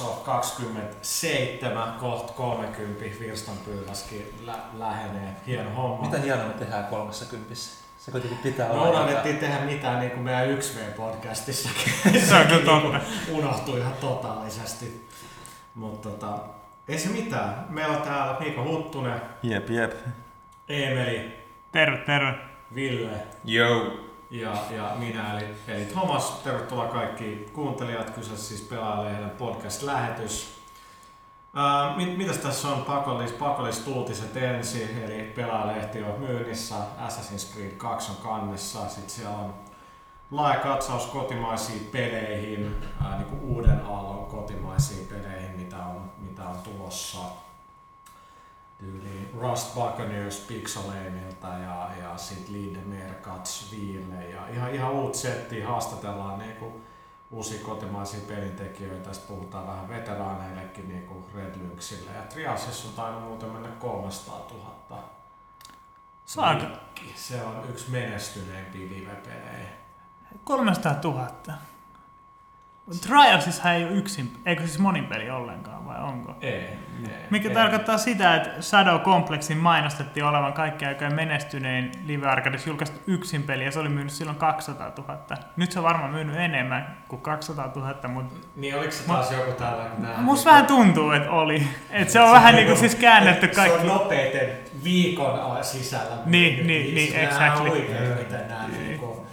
Jakso 27, kohta 30, virstanpylväskin lä- lähenee. Hieno homma. Mitä hienoa me tehdään 30? Se kuitenkin pitää Me olla. unohdettiin tehdä mitään niin kuin meidän 1V-podcastissakin. Se on kyllä niinku unohtui ihan totaalisesti. Mutta tota, ei se mitään. Meillä on täällä Miiko Huttunen, Jep, jep. Eemeli, Terve, terve. Ville Yo. Ja, ja minä eli, eli Thomas. Tervetuloa kaikki kuuntelijat. Kyseessä siis Pelaajalehden podcast-lähetys. Mit, mitäs tässä on pakollis, pakolliset uutiset ensin, eli Pelaajalehti on myynnissä, Assassin's Creed 2 on kannessa, sitten siellä on laaja katsaus kotimaisiin peleihin, ää, niin kuin uuden aallon kotimaisiin peleihin, mitä on, mitä on tulossa tyyliin Rust Buccaneers Pixelaneilta ja, ja sitten Lindemer Cuts Ville ja ihan, ihan uut settiä haastatellaan niinku uusia kotimaisia pelintekijöitä, sitten puhutaan vähän veteraaneillekin niinku Red Lynxille ja Triasissa on tainnut muuten mennä 300 000 Saanko? Liikki. Se on yksi menestyneimpiä live-pelejä. 300 000. Trialsissa ei ole yksin, eikö siis monin peli ollenkaan vai onko? Ei, ei, Mikä ei. tarkoittaa sitä, että Shadow Complexin mainostettiin olevan kaikkien aikojen menestynein Live Arcades julkaistu yksin peli ja se oli myynyt silloin 200 000. Nyt se on varmaan myynyt enemmän kuin 200 000, mutta Niin oliko se taas joku tällainen? nää- musta vähän tuntuu, että oli. Että se on vähän niin kuin siis käännetty kaikki. Se on nopeiten viikon sisällä. Niin, niin, niin, Nämä exactly. on huikeita, miten nämä niinku-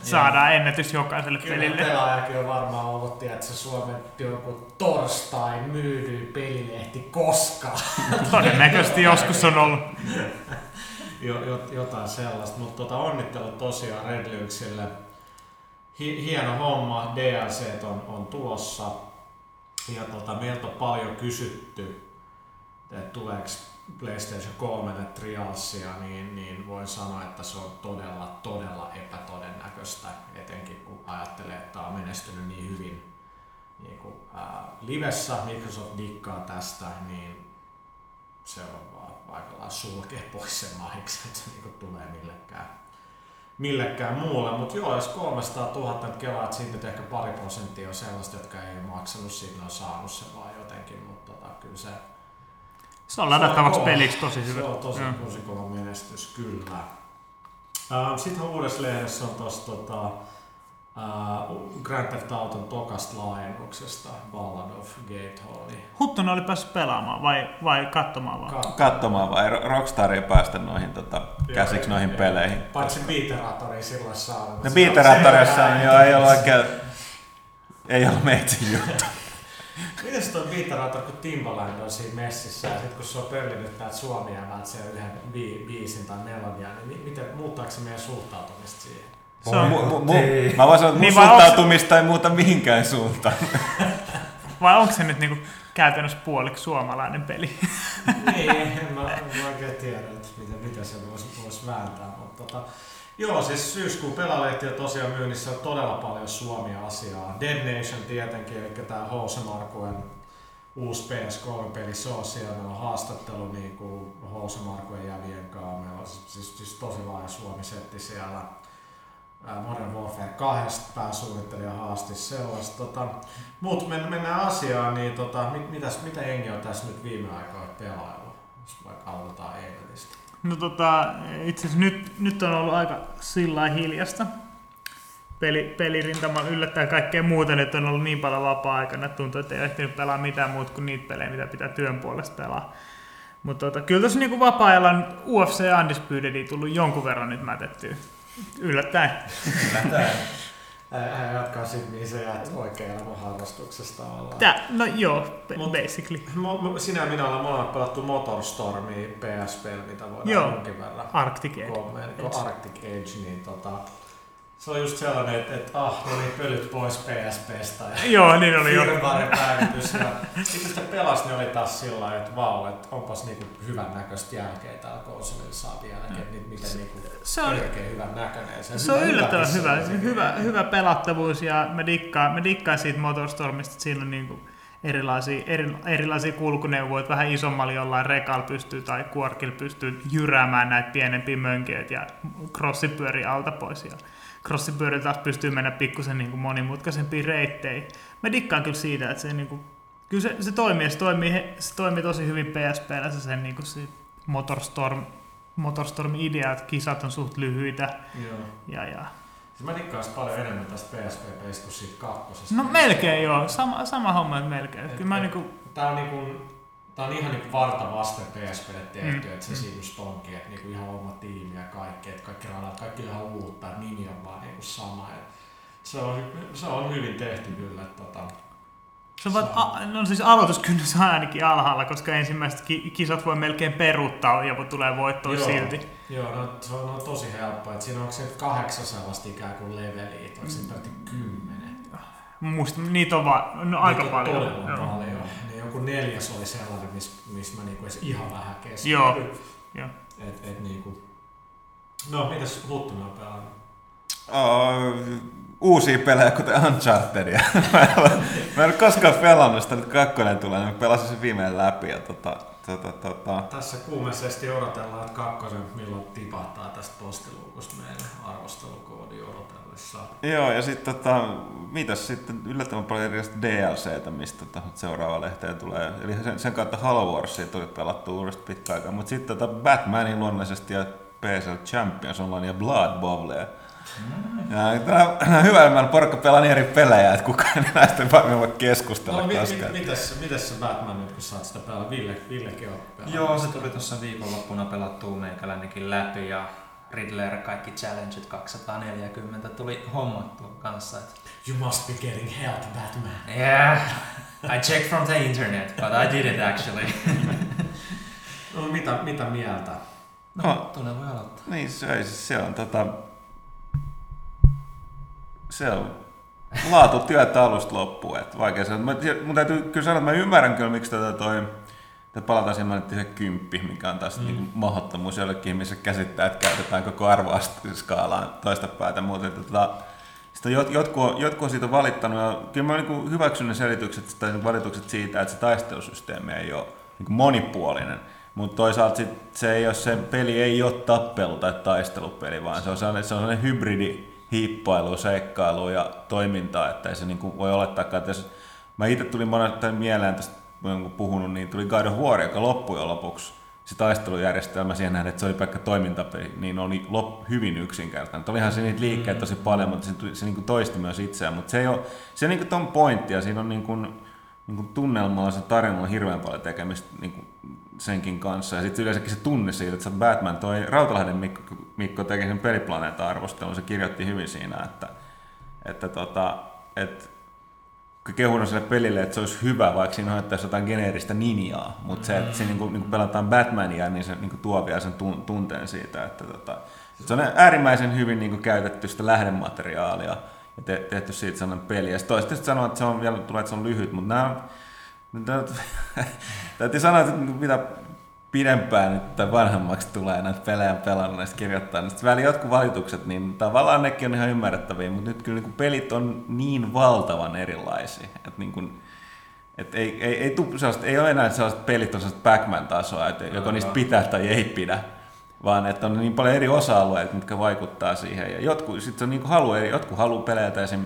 Saadaan ennätys jokaiselle Kyllä pelille. pelaajakin on varmaan ollut, että se Suomen jonkun torstain myydyin pelilehti koskaan. Todennäköisesti joskus on ollut. jo, jo, jotain sellaista, mutta tota, onnittelut tosiaan Red Lynxille. Hi, hieno homma, DLC on, on tulossa. Ja tota, meiltä on paljon kysytty, että tuleeko PlayStation 3 Trialsia, niin, niin voin sanoa, että se on todella, todella epätodennäköistä, etenkin kun ajattelee, että on menestynyt niin hyvin niin kuin, ää, livessä, Microsoft dikkaa tästä, niin se on vaan aika sulkee pois sen mahiksi, että se niinku tulee millekään, millekään muulle. Mutta joo, jos 300 000 nyt kelaat, siitä ehkä pari prosenttia on sellaista, jotka ei maksanut siitä, on saanut sen vaan jotenkin, mutta tota, kyllä se, Se on ladattavaksi peliksi tosi se hyvä. on tosi, tosi kova menestys, kyllä. Uh, Sitten uudessa lehdessä on tuossa tota, uh, Grand Theft Auton tokasta laajennuksesta, Ballad of Gatehall. Huttunen oli päässyt pelaamaan vai, vai katsomaan vaan? Ka- Katsomaan vai Ro- Rockstar ei päästä noihin tota, käsiksi noihin Joo, peleihin. Paitsi Beateratori silloin saanut. No Se- Beateratoriassa se- jo ei ole oikein... Ei ole meitsin juttu. Miten se toi kun Timbaland on siinä messissä ja sit kun se on pöllinyt täältä suomia ja se yhden bi- biisin tai melodian, niin mi- miten, muuttaako se meidän suhtautumista siihen? Se on, Mu, mu, mu, mä voin sanoa, että mun Niin onks- suhtautumista ei muuta mihinkään suuntaan. vai onko se nyt niinku käytännössä puoliksi suomalainen peli? niin, en mä, en mä oikein tiedä, että miten, miten se voisi vois vääntää. Mutta tota, joo, siis syyskuun pelalehti on tosiaan myynnissä on todella paljon Suomi-asiaa. Dead Nation tietenkin, eli tämä Jose Markuen uusi PS3-peli, se on siellä. Meillä on haastattelu niin kuin Jose Markuen jävien kanssa. Meillä on siis, siis, siis tosi laaja Suomi-setti siellä. Modern Warfare 2 pääsuunnittelija haasti sellaista. Tota, Mutta men, mennään asiaan, niin tota, mit, mitäs, mitä jengi on tässä nyt viime aikoina pelaillut, jos vaikka aloitetaan Eivelistä? No tota, itse asiassa nyt, nyt on ollut aika sillä hiljasta. Peli, pelirintaman yllättäen kaikkea muuta, nyt on ollut niin paljon vapaa-aikana, että tuntuu, että ei ole ehtinyt pelaa mitään muuta kuin niitä pelejä, mitä pitää työn puolesta pelaa. Mutta tota, kyllä tuossa niinku vapaa-ajalla on UFC Undisputedia tullut jonkun verran nyt mätettyä. Yllättäen. Hän jatkaa siitä, mihin sä jäät oikein elämän harrastuksesta ollaan. Tää, no joo, Mut- basically. Mo, sinä ja minä ollaan molemmat pelattu Motorstormia PSP, mitä voidaan Joo. jonkin verran Arctic Edge. Arctic Edge, niin tota, se on just sellainen, että, että ah, no niin pölyt pois PSPstä ja Joo, niin oli jo. päivitys. Ja sitten sitä pelas, niin oli taas sillä että vau, että onpas niinku hyvän näköistä jälkeä täällä konsolilla saa vieläkin, että ni- miten niinku Se on, oikein hyvän näköinen. Se on yllättävän hyvä, se- hyvä, hyvä pelattavuus ja mä dikkaan, mä dikkaan siitä Motorstormista, että siinä on niinku, erilaisia, eri, erilaisia kulkuneuvoja, että vähän isommalla jollain rekal pystyy tai kuorkilla pystyy jyräämään näitä pienempiä mönkiöitä ja crossipyöri alta pois. Ja crossipyörillä taas pystyy mennä pikkusen niin kuin monimutkaisempiin reitteihin. Mä dikkaan kyllä siitä, että se, niin kuin, kyllä se, se toimii, se toimii, se toimii tosi hyvin PSPllä se sen niin kuin se Motorstorm, Motorstorm-idea, että kisat on suht lyhyitä. Joo. Ja, ja. Siis mä dikkaan paljon enemmän tästä PSP-peistä kuin siitä kakkosesta. No melkein joo, sama, sama homma, että melkein. Kyllä mä niinku, Tää on niinku, tää on ihan niinku varta vasten PSPlle tehty, Mm, että se mm. siinä just onkin, että niinku ihan oma tiimi ja kaikki, että kaikki radat, kaikki on ihan uutta, että nimi on vaan niinku sama. Et se, on, se on hyvin tehty kyllä, tota, se on vaan, a, no siis aloituskynnys on ainakin alhaalla, koska ensimmäiset ki- kisat voi melkein peruuttaa ja tulee voittoa Joo. silti. Joo, no, se on, no, tosi helppo. Et siinä onko se kahdeksan sellaista ikään kuin leveliä, onko siinä peräti kymmenen? Muista, niitä on vaan, no aika on paljon. Todella Joo. paljon. Joku neljäs oli sellainen, missä mis mä niinku edes ihan vähän keskityin. Joo, joo. Et, et niinku... No, mitäs Huttunen on pelannut? Oh, uusia pelejä, kuten Unchartedia. mä, en ole, mä en ole koskaan pelannut sitä, nyt kakkonen tulee, niin mä pelasin sen viimein läpi. Ja tota, tota, tota. Tässä kuumeisesti odotellaan, että kakkosen milloin tipahtaa tästä postiluukusta meille arvostelukoodi odotellessa. Joo, ja sitten tota, mitäs sitten yllättävän paljon erilaista DLCtä, mistä tota, seuraava lehteen tulee. Eli sen, sen kautta Halo Warsia tuli pelattu uudesta pitkä aikaa. Mutta sitten tota Batmanin luonnollisesti ja PSL Champions Online ja Blood Bowlia. Ja tää on hyvä, että porukka pelaa niin eri pelejä, että kukaan ei näistä ei varmaan voi keskustella No, mi, mi, koskaan. mitäs, mitäs se Batman nyt, kun saat sitä pelaa? Ville, Villekin on pelannut. Joo, se tuli tuossa viikonloppuna pelattua meikäläinenkin läpi ja Riddler kaikki challengeit 240 tuli hommattua kanssa. Et You must be getting help, Batman. yeah, I checked from the internet, but I didn't actually. No, mitä, mitä mieltä? No, Tule voi aloittaa. niin se, se on tota... Se on laatu työtä alusta loppuun, että vaikea sanoa. Mun täytyy kyllä sanoa, että mä ymmärrän kyllä, miksi tätä toi palataan siihen mainittiin se kymppi, mikä on taas mm. niin mahdottomuus jollekin ihmiselle käsittää, että käytetään koko arvoskaalaan toista päätä. Mutta että, tota, sitä jot, jotkut, jotkut siitä on valittanut ja kyllä mä niin hyväksyn ne selitykset tai valitukset siitä, että se taistelusysteemi ei ole niin monipuolinen. Mutta toisaalta sit se, ei ole, se peli ei ole tappelu tai taistelupeli, vaan se on sellainen, se on sellainen hybridi hiippailu, seikkailu ja toimintaa, että ei se niin voi olettaa, että jos mä itse tulin monesti mieleen tästä, kun puhunut, niin tuli God of War, joka loppui jo lopuksi se taistelujärjestelmä siihen nähden, että se oli pelkkä toimintapeli, niin oli lop, hyvin yksinkertainen. Olihan se niitä liikkeitä tosi paljon, mutta se, se niin toisti myös itseään. Mutta se ei ole, se niin on pointti ja siinä on niin kuin, niin kuin tunnelmalla se tarinalla hirveän paljon tekemistä niin kuin senkin kanssa. Ja sitten yleensäkin se tunne siitä, että sä oot Batman, toi Rautalahden Mikko, Mikko teki sen peliplaneetan arvostelun, se kirjoitti hyvin siinä, että, että, tota, että kehunut sille pelille, että se olisi hyvä, vaikka siinä hoittaisi jotain geneeristä ninjaa, mutta se, että siinä niin niin pelataan Batmania, niin se niin tuo vielä sen tun, tunteen siitä, että tota, se on äärimmäisen hyvin niin käytetty sitä lähdemateriaalia ja te, tehty siitä sellainen peli. Ja toista sanoa, että se on vielä, tulee, että se on lyhyt, mutta nämä on, täytyy sanoa, että mitä pidempään nyt tai vanhemmaksi tulee näitä pelejä pelannut näistä kirjoittaa, niin sitten välillä jotkut valitukset, niin tavallaan nekin on ihan ymmärrettäviä, mutta nyt kyllä niin pelit on niin valtavan erilaisia, että niin kuin, et ei, ei, ei, tuu ei ole enää sellaiset pelit on sellaiset Pac-Man-tasoa, että joko niistä pitää tai ei pidä, vaan että on niin paljon eri osa-alueita, mitkä vaikuttaa siihen. Ja jotkut, sit on niin kuin halu, jotkut haluaa peleitä esim.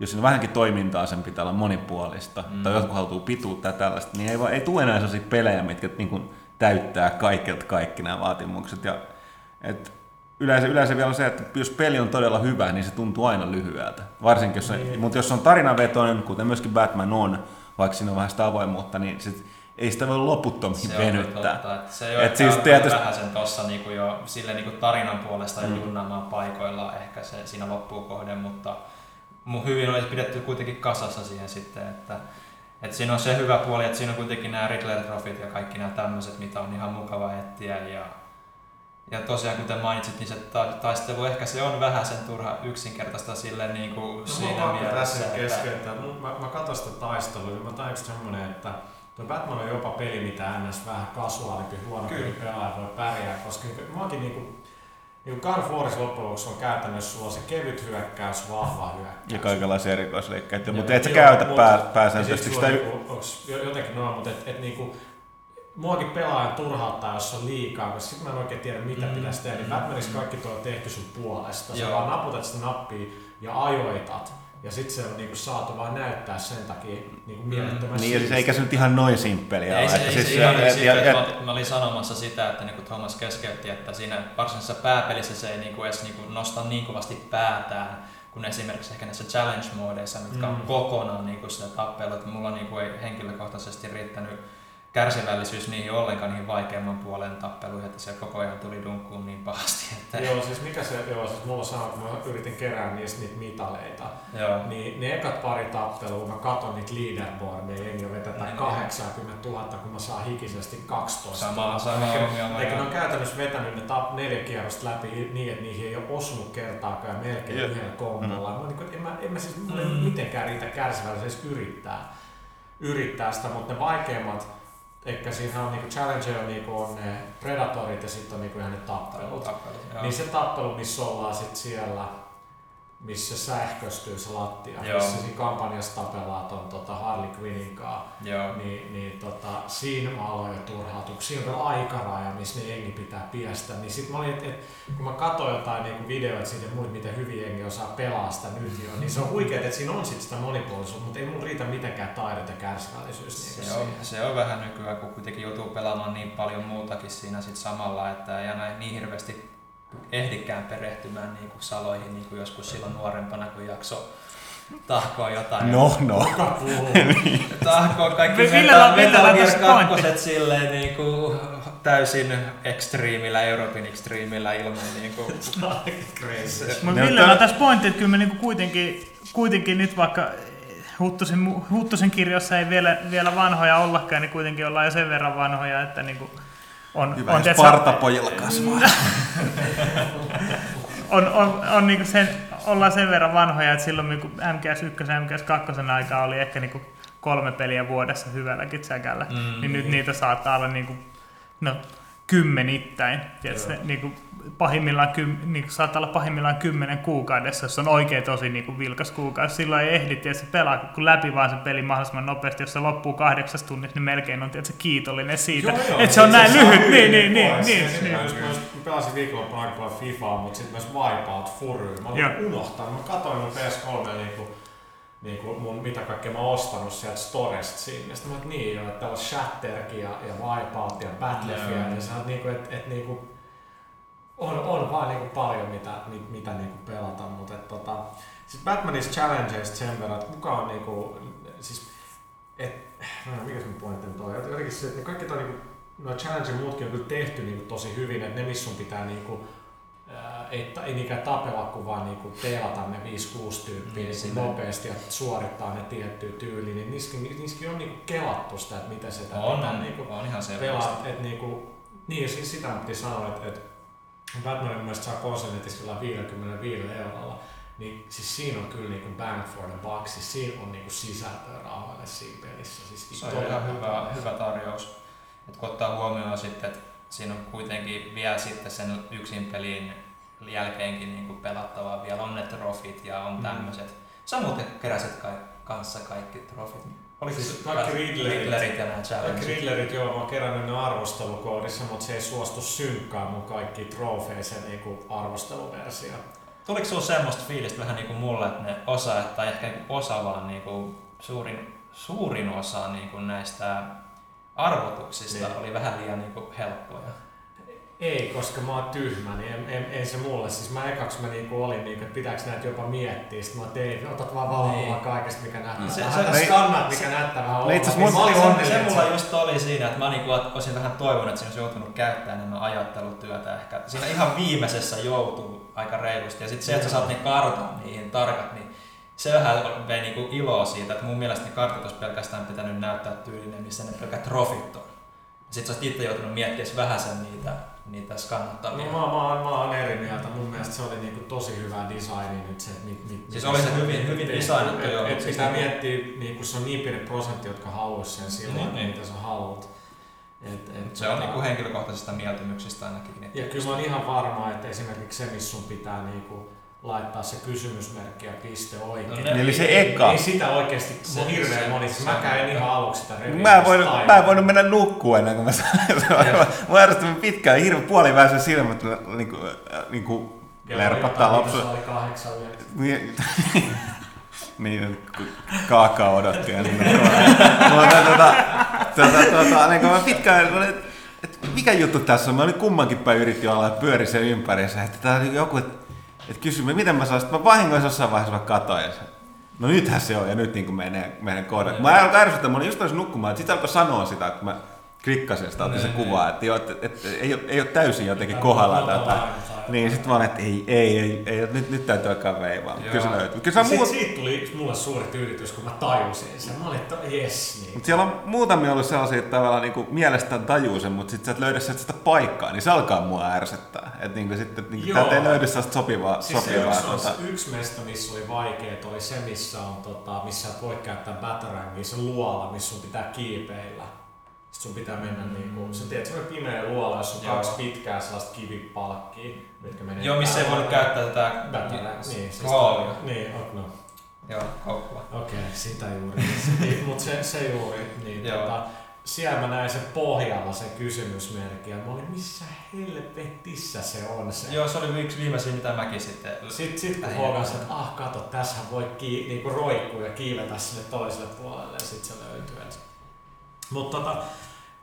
jos siinä vähänkin toimintaa, sen pitää olla monipuolista, mm. tai jotkut haluaa pituutta ja tällaista, niin ei, ei tule enää sellaisia pelejä, mitkä niin kuin täyttää kaikilta kaikki nämä vaatimukset. Ja, et yleensä, yleensä vielä on se, että jos peli on todella hyvä, niin se tuntuu aina lyhyeltä. Varsinkin jos, niin. se, mutta jos on tarinavetoinen, kuten myöskin Batman on, vaikka siinä on vähän sitä avoimuutta, niin sit, ei sitä voi loputtomiin se venyttää. Totta, että se ei ole Et siis tietysti... vähän sen tuossa niinku jo sille niinku tarinan puolesta mm. junnaamaan paikoilla ehkä se siinä loppuu kohden, mutta hyvin olisi pidetty kuitenkin kasassa siihen sitten, että et siinä on se hyvä puoli, että siinä on kuitenkin nämä Riddler Trofit ja kaikki nämä tämmöiset, mitä on ihan mukava etsiä. Ja, ja tosiaan kuten mainitsit, niin se taistelu ehkä se on vähän sen turha yksinkertaista sille niin kuin no, siinä mä mielessä. tässä että... keskeyttää. Mä, mä katson sitä taistelua ja mä tajun semmonen, että Tuo Batman on jopa peli, mitä ns. vähän kasuaalimpi, huono pelaaja voi pärjää, koska mä oonkin niinku, niin Gun Force loppujen lopuksi on käytännössä sulla se kevyt hyökkäys, vahva hyökkäys. Ja kaikenlaisia erikoisliikkeitä, Joo, mutta et sä käytä pää, pääsääntöisesti sitä... jotenkin noin, mutta et, et niinku, muakin pelaajan turhauttaa, jos on liikaa, koska sit mä en oikein tiedä mitä Mm. pitäisi tehdä. Niin Batmanissa kaikki tuo on tehty sun puolesta. Sä vaan naputat sitä nappia ja ajoitat. Ja sit se on niinku saatu vaan näyttää sen takia niinku mielettömän Niin, ja siis eikä se nyt ihan noin simppeliä Ei ole. ei siis se se- ihan et- niin ja- että et- mä, mä olin sanomassa sitä, että niin Thomas keskeytti, että siinä varsinaisessa pääpelissä se ei niin kuin edes niin kuin nosta niin kovasti päätään, kuin esimerkiksi ehkä näissä challenge-moodeissa, mitkä on Mm. kokonaan niin kuin sitä tappelua, että mulla niin kuin ei henkilökohtaisesti riittänyt kärsivällisyys niihin ollenkaan niihin vaikeamman puolen tappeluihin, että se koko ajan tuli dunkkuun niin pahasti. Että, Joo, siis mikä se, joo, siis mulla sanoo, kun mä yritin kerää niistä niitä mitaleita, joo. niin ne ekat pari tappelua, mä katon niitä leaderboardeja, jengi vetetään Niin. 80 000, kun mä saan hikisesti 12 Sama, sama Eikä- ongelma. Eikä ne on käytännössä vetänyt ne tap, neljä kierrosta läpi niin, että niihin ei ole osunut kertaakaan melkein Jep. yhdellä kombolla. Mä, niin, en, mä, en mä siis Mm. mitenkään riitä kärsivällisyys yrittää, yrittää sitä, mutta ne vaikeimmat, ehkä siinä on niinku challenge on, niinku on ne predatorit ja sitten on niinku ihan ne tappelut. Tappelut, joo. Niin se tappelu, missä ollaan sit siellä, missä sähköstyy se lattia, Joo. missä siinä kampanjassa tapellaan ton tota Harley Quinnin kanssa, niin, niin tota, siinä mä aloin jo turhautua. Siinä on aikaraja, missä ne jengi pitää piestä. Niin sit mä olin, et, et, kun mä katsoin jotain niinku videoita siitä muut, miten hyvin jengi osaa pelaa sitä nyt jo, niin se on huikeet, että siinä on sit sitä monipuolisuutta, mutta ei mun riitä mitenkään taidot ja kärsivällisyys. Niinku Se on, siihen. se on vähän nykyään, kun kuitenkin joutuu pelaamaan niin paljon muutakin siinä sit samalla, että ei aina niin hirveästi ehdikään perehtymään niin kuin saloihin, niin kuin joskus silloin nuorempana, kun jakso tahkoa jotain. No, no. Puhuu? Tahkoa kaikki Metal, Metal Gear tässä 2 pointti. silleen niin kuin täysin ekstriimillä, Euroopan ekstriimillä ilman niin kuin. Mutta Ne on tässä pointti, että kyllä me niinku kuitenkin, kuitenkin nyt vaikka Huttusen, Huttusen kirjoissa ei vielä, vielä vanhoja ollakaan, niin kuitenkin ollaan jo sen verran vanhoja, että niinku on, Hyvä, on, jos tiedätkö, partapojilla kasvaa. on, on, on niinku sen, ollaan sen verran vanhoja, että silloin niinku MGS1 ja MGS2 aikaa oli ehkä niinku kolme peliä vuodessa hyvälläkin säkällä, Mm. niin nyt niitä saattaa olla niinku, no, kymmenittäin. Tiedätkö, Joo. niinku, pahimmillaan, kym, niinku, saattaa olla pahimmillaan kymmenen kuukaudessa, jos on oikein tosi niinku, vilkas kuukausi. Silloin ei ehdi tiedätkö, pelaa kun läpi vaan se peli mahdollisimman nopeasti. Jos se loppuu kahdeksas tunnissa, niin melkein on tiedätkö, kiitollinen siitä, että se on näin lyhyt. Niin, niin, niin, pois. niin, Ja sit niin. Mä, pelasin viikonloppuna aika paljon Fifaa, mutta sitten myös Wipeout Fury. Mä olin Joo. unohtanut. Mä katsoin mun PS3 niinku, niinku mun, mitä kaikkea mä oon ostanut sieltä Storesta sinne. Sitten mä oon, niin joo, että täällä on Shatterkin ja, ja Wipeout ja Battlefield. Joo. Ja sä oot niinku, että et, niinku, on, on vaan niinku paljon mitä, mit, mitä niinku pelata, mutta et, tota, siis Batmanista Challengeista sen verran, että kuka on niinku, siis, et, no, mikä se mun pointti nyt on, jotenkin se, että kaikki toi niinku, no challenge muutkin on kyllä tehty niinku tosi hyvin, että ne missä sun pitää niinku, ää, ei, ei niinkään tapella, kun vaan niinku pelata ne 5-6 tyyppiä Niin, niin, nopeasti ja suorittaa ne tiettyä tyyliin, niin niissäkin, niissäkin on niinku kelattu sitä, että miten sitä on, on, niinku, on ihan pelaat, että niinku, niin siis sitä piti sanoa, että, että Batmanin mielestä saa konsernetissa jollain 55 eurolla, niin siis siinä on kyllä niinku bang for the buck, siis siinä on niinku sisältöä rahoille siinä pelissä. Siis Se on ihan hyvä, hyvä tarjous. Et kun ottaa huomioon sitten, että siinä on kuitenkin vielä sitten sen yksin pelin jälkeenkin niin kuin pelattavaa. Vielä on ne trofit ja on Mm. tämmöiset. Sä muuten keräsit kai, kanssa kaikki trofit. Oliko Siis kaikki Riddlerit. Riddlerit ja nämä Kaikki challengeit? Riddlerit, joo, mä oon kerännyt ne arvostelukoodissa, mutta se ei suostu synkkaa mun kaikki trofeisen niinku arvosteluversio. Tuliko sulla semmoista fiilistä vähän niin kuin mulle, että ne osa, tai ehkä osa vaan niin kuin suurin, suurin osa niin kuin näistä arvotuksista Niin. oli vähän liian niin kuin helppoja? Ei, koska mä oon tyhmä, niin en, en, ei se mulle. Siis mä ekaksi mä niinku olin, niinku, että pitääkö näitä jopa miettiä. Sitten mä tein, otat vaan valokuvaa Niin. kaikesta, mikä näyttää. Se- Se, se- se, se- skannat, mikä näyttää vähän No itse asiassa Niin Se, se että mulla just oli siinä, että mä niinku olisin vähän toivonut, että siinä olisi joutunut käyttämään enemmän ajattelutyötä ehkä. Siinä ihan viimeisessä joutuu aika reilusti. Ja sitten se, että sä saat ne kartat niihin tarkat, niin se vähän vei niinku iloa siitä, että mun mielestä ne kartat olisi pelkästään pitänyt näyttää tyylinen, missä ne pelkät trofit on. Sitten sä itse joutunut miettimään vähän sen niitä, niitä skannattavia. No, mä, mä, mä oon eri mieltä. Mun mielestä se oli niinku tosi hyvä designi nyt se, mit, mit, Siis oli se hyvin- hyvin et- designattu et- joo, Et, mutta siis pitää niinku- miettiä, niinku se on niin pieni prosentti, jotka haluaisi sen silloin, Niin, niin, mitä sä haluat. Et, et, Se on tota- niinku henkilökohtaisista mieltymyksistä ainakin. Ja kyllä mä oon ihan varma, että esimerkiksi se, missä sun pitää niinku laittaa se kysymysmerkki ja piste oikein. No ne- Eli se ei, eka. Ei sitä oikeasti Se- se, hirveän se- moni. se- Mäkään en ihan aluksi sitä. Mä en, voinut, mä en voinut mennä nukkua ennen kuin mä sain. Mä ärsytin pitkään, hirveän puoliväisen silmät niinku, niinku lerpattaa lapsu. lapsu. Se oli kahdeksan. Niin, niin kaakaa odotti. Ja niin, mutta tota, tota, tota, niin kuin mä pitkään, mä että mikä juttu tässä on? Mä olin kummankin päin yritti olla ja pyöri sen ympärissä. Että tää oli joku, että, että kysyi, miten mä saan, mä vahingoissa jossain vaiheessa mä katoin. No nythän se on, ja nyt niin menee, menee kohdat. Mä alkoin ärsyttää, mä olin just nukkumaan, että sitten alkoi sanoa sitä, että mä klikkasin sitä, otin se Niin, kuva, että, jo, että, että, ei, ole, ei ole täysin jotenkin kohdalla tätä. Niin, sitten mä olin, että ei, ei, ei, ei nyt, nyt täytyy alkaa veivaa. Kyllä se löytyy. Kyllä se on Siitä, muut, siitä tuli mulle suuri tyydytys, kun mä tajusin sen. Mä olin, että jes, niin. Mutta siellä on muutamia ollut sellaisia, että tavallaan niin mielestään tajuu sen, mutta sitten sä et löydä sieltä sitä paikkaa, niin se alkaa mua ärsyttää. Että niin sitten niin täältä ei löydy sellaista sopivaa. Siis se sopivaa yksi, tota, se yksi mesta, missä oli vaikea, oli se, missä on, tota, missä et voi käyttää batarangia, se luola, missä sun pitää kiipeillä. Sun pitää mennä niinku, sä tiedät, se on pimeä luola, jossa on Joo. kaksi pitkää sellaista kivipalkkia, mitkä menee Joo, missä ei voinut käyttää tätä... Batarangia, niin, siis Koolia. niin, no. Joo, kauppaa. Okei, sitä juuri. Niin, Mutta se, se juuri, niin Joo. tota, siellä mä näin sen pohjalla sen kysymysmerkin ja mä olin, missä helvetissä se on se. Joo, se oli yksi viimeisin, mitä mäkin sitten... Sitten sit kun huomasin, että ah kato, tässä voi kii, niinku roikkua ja kiivetä sinne toiselle puolelle ja sitten se löytyy. Mutta tota,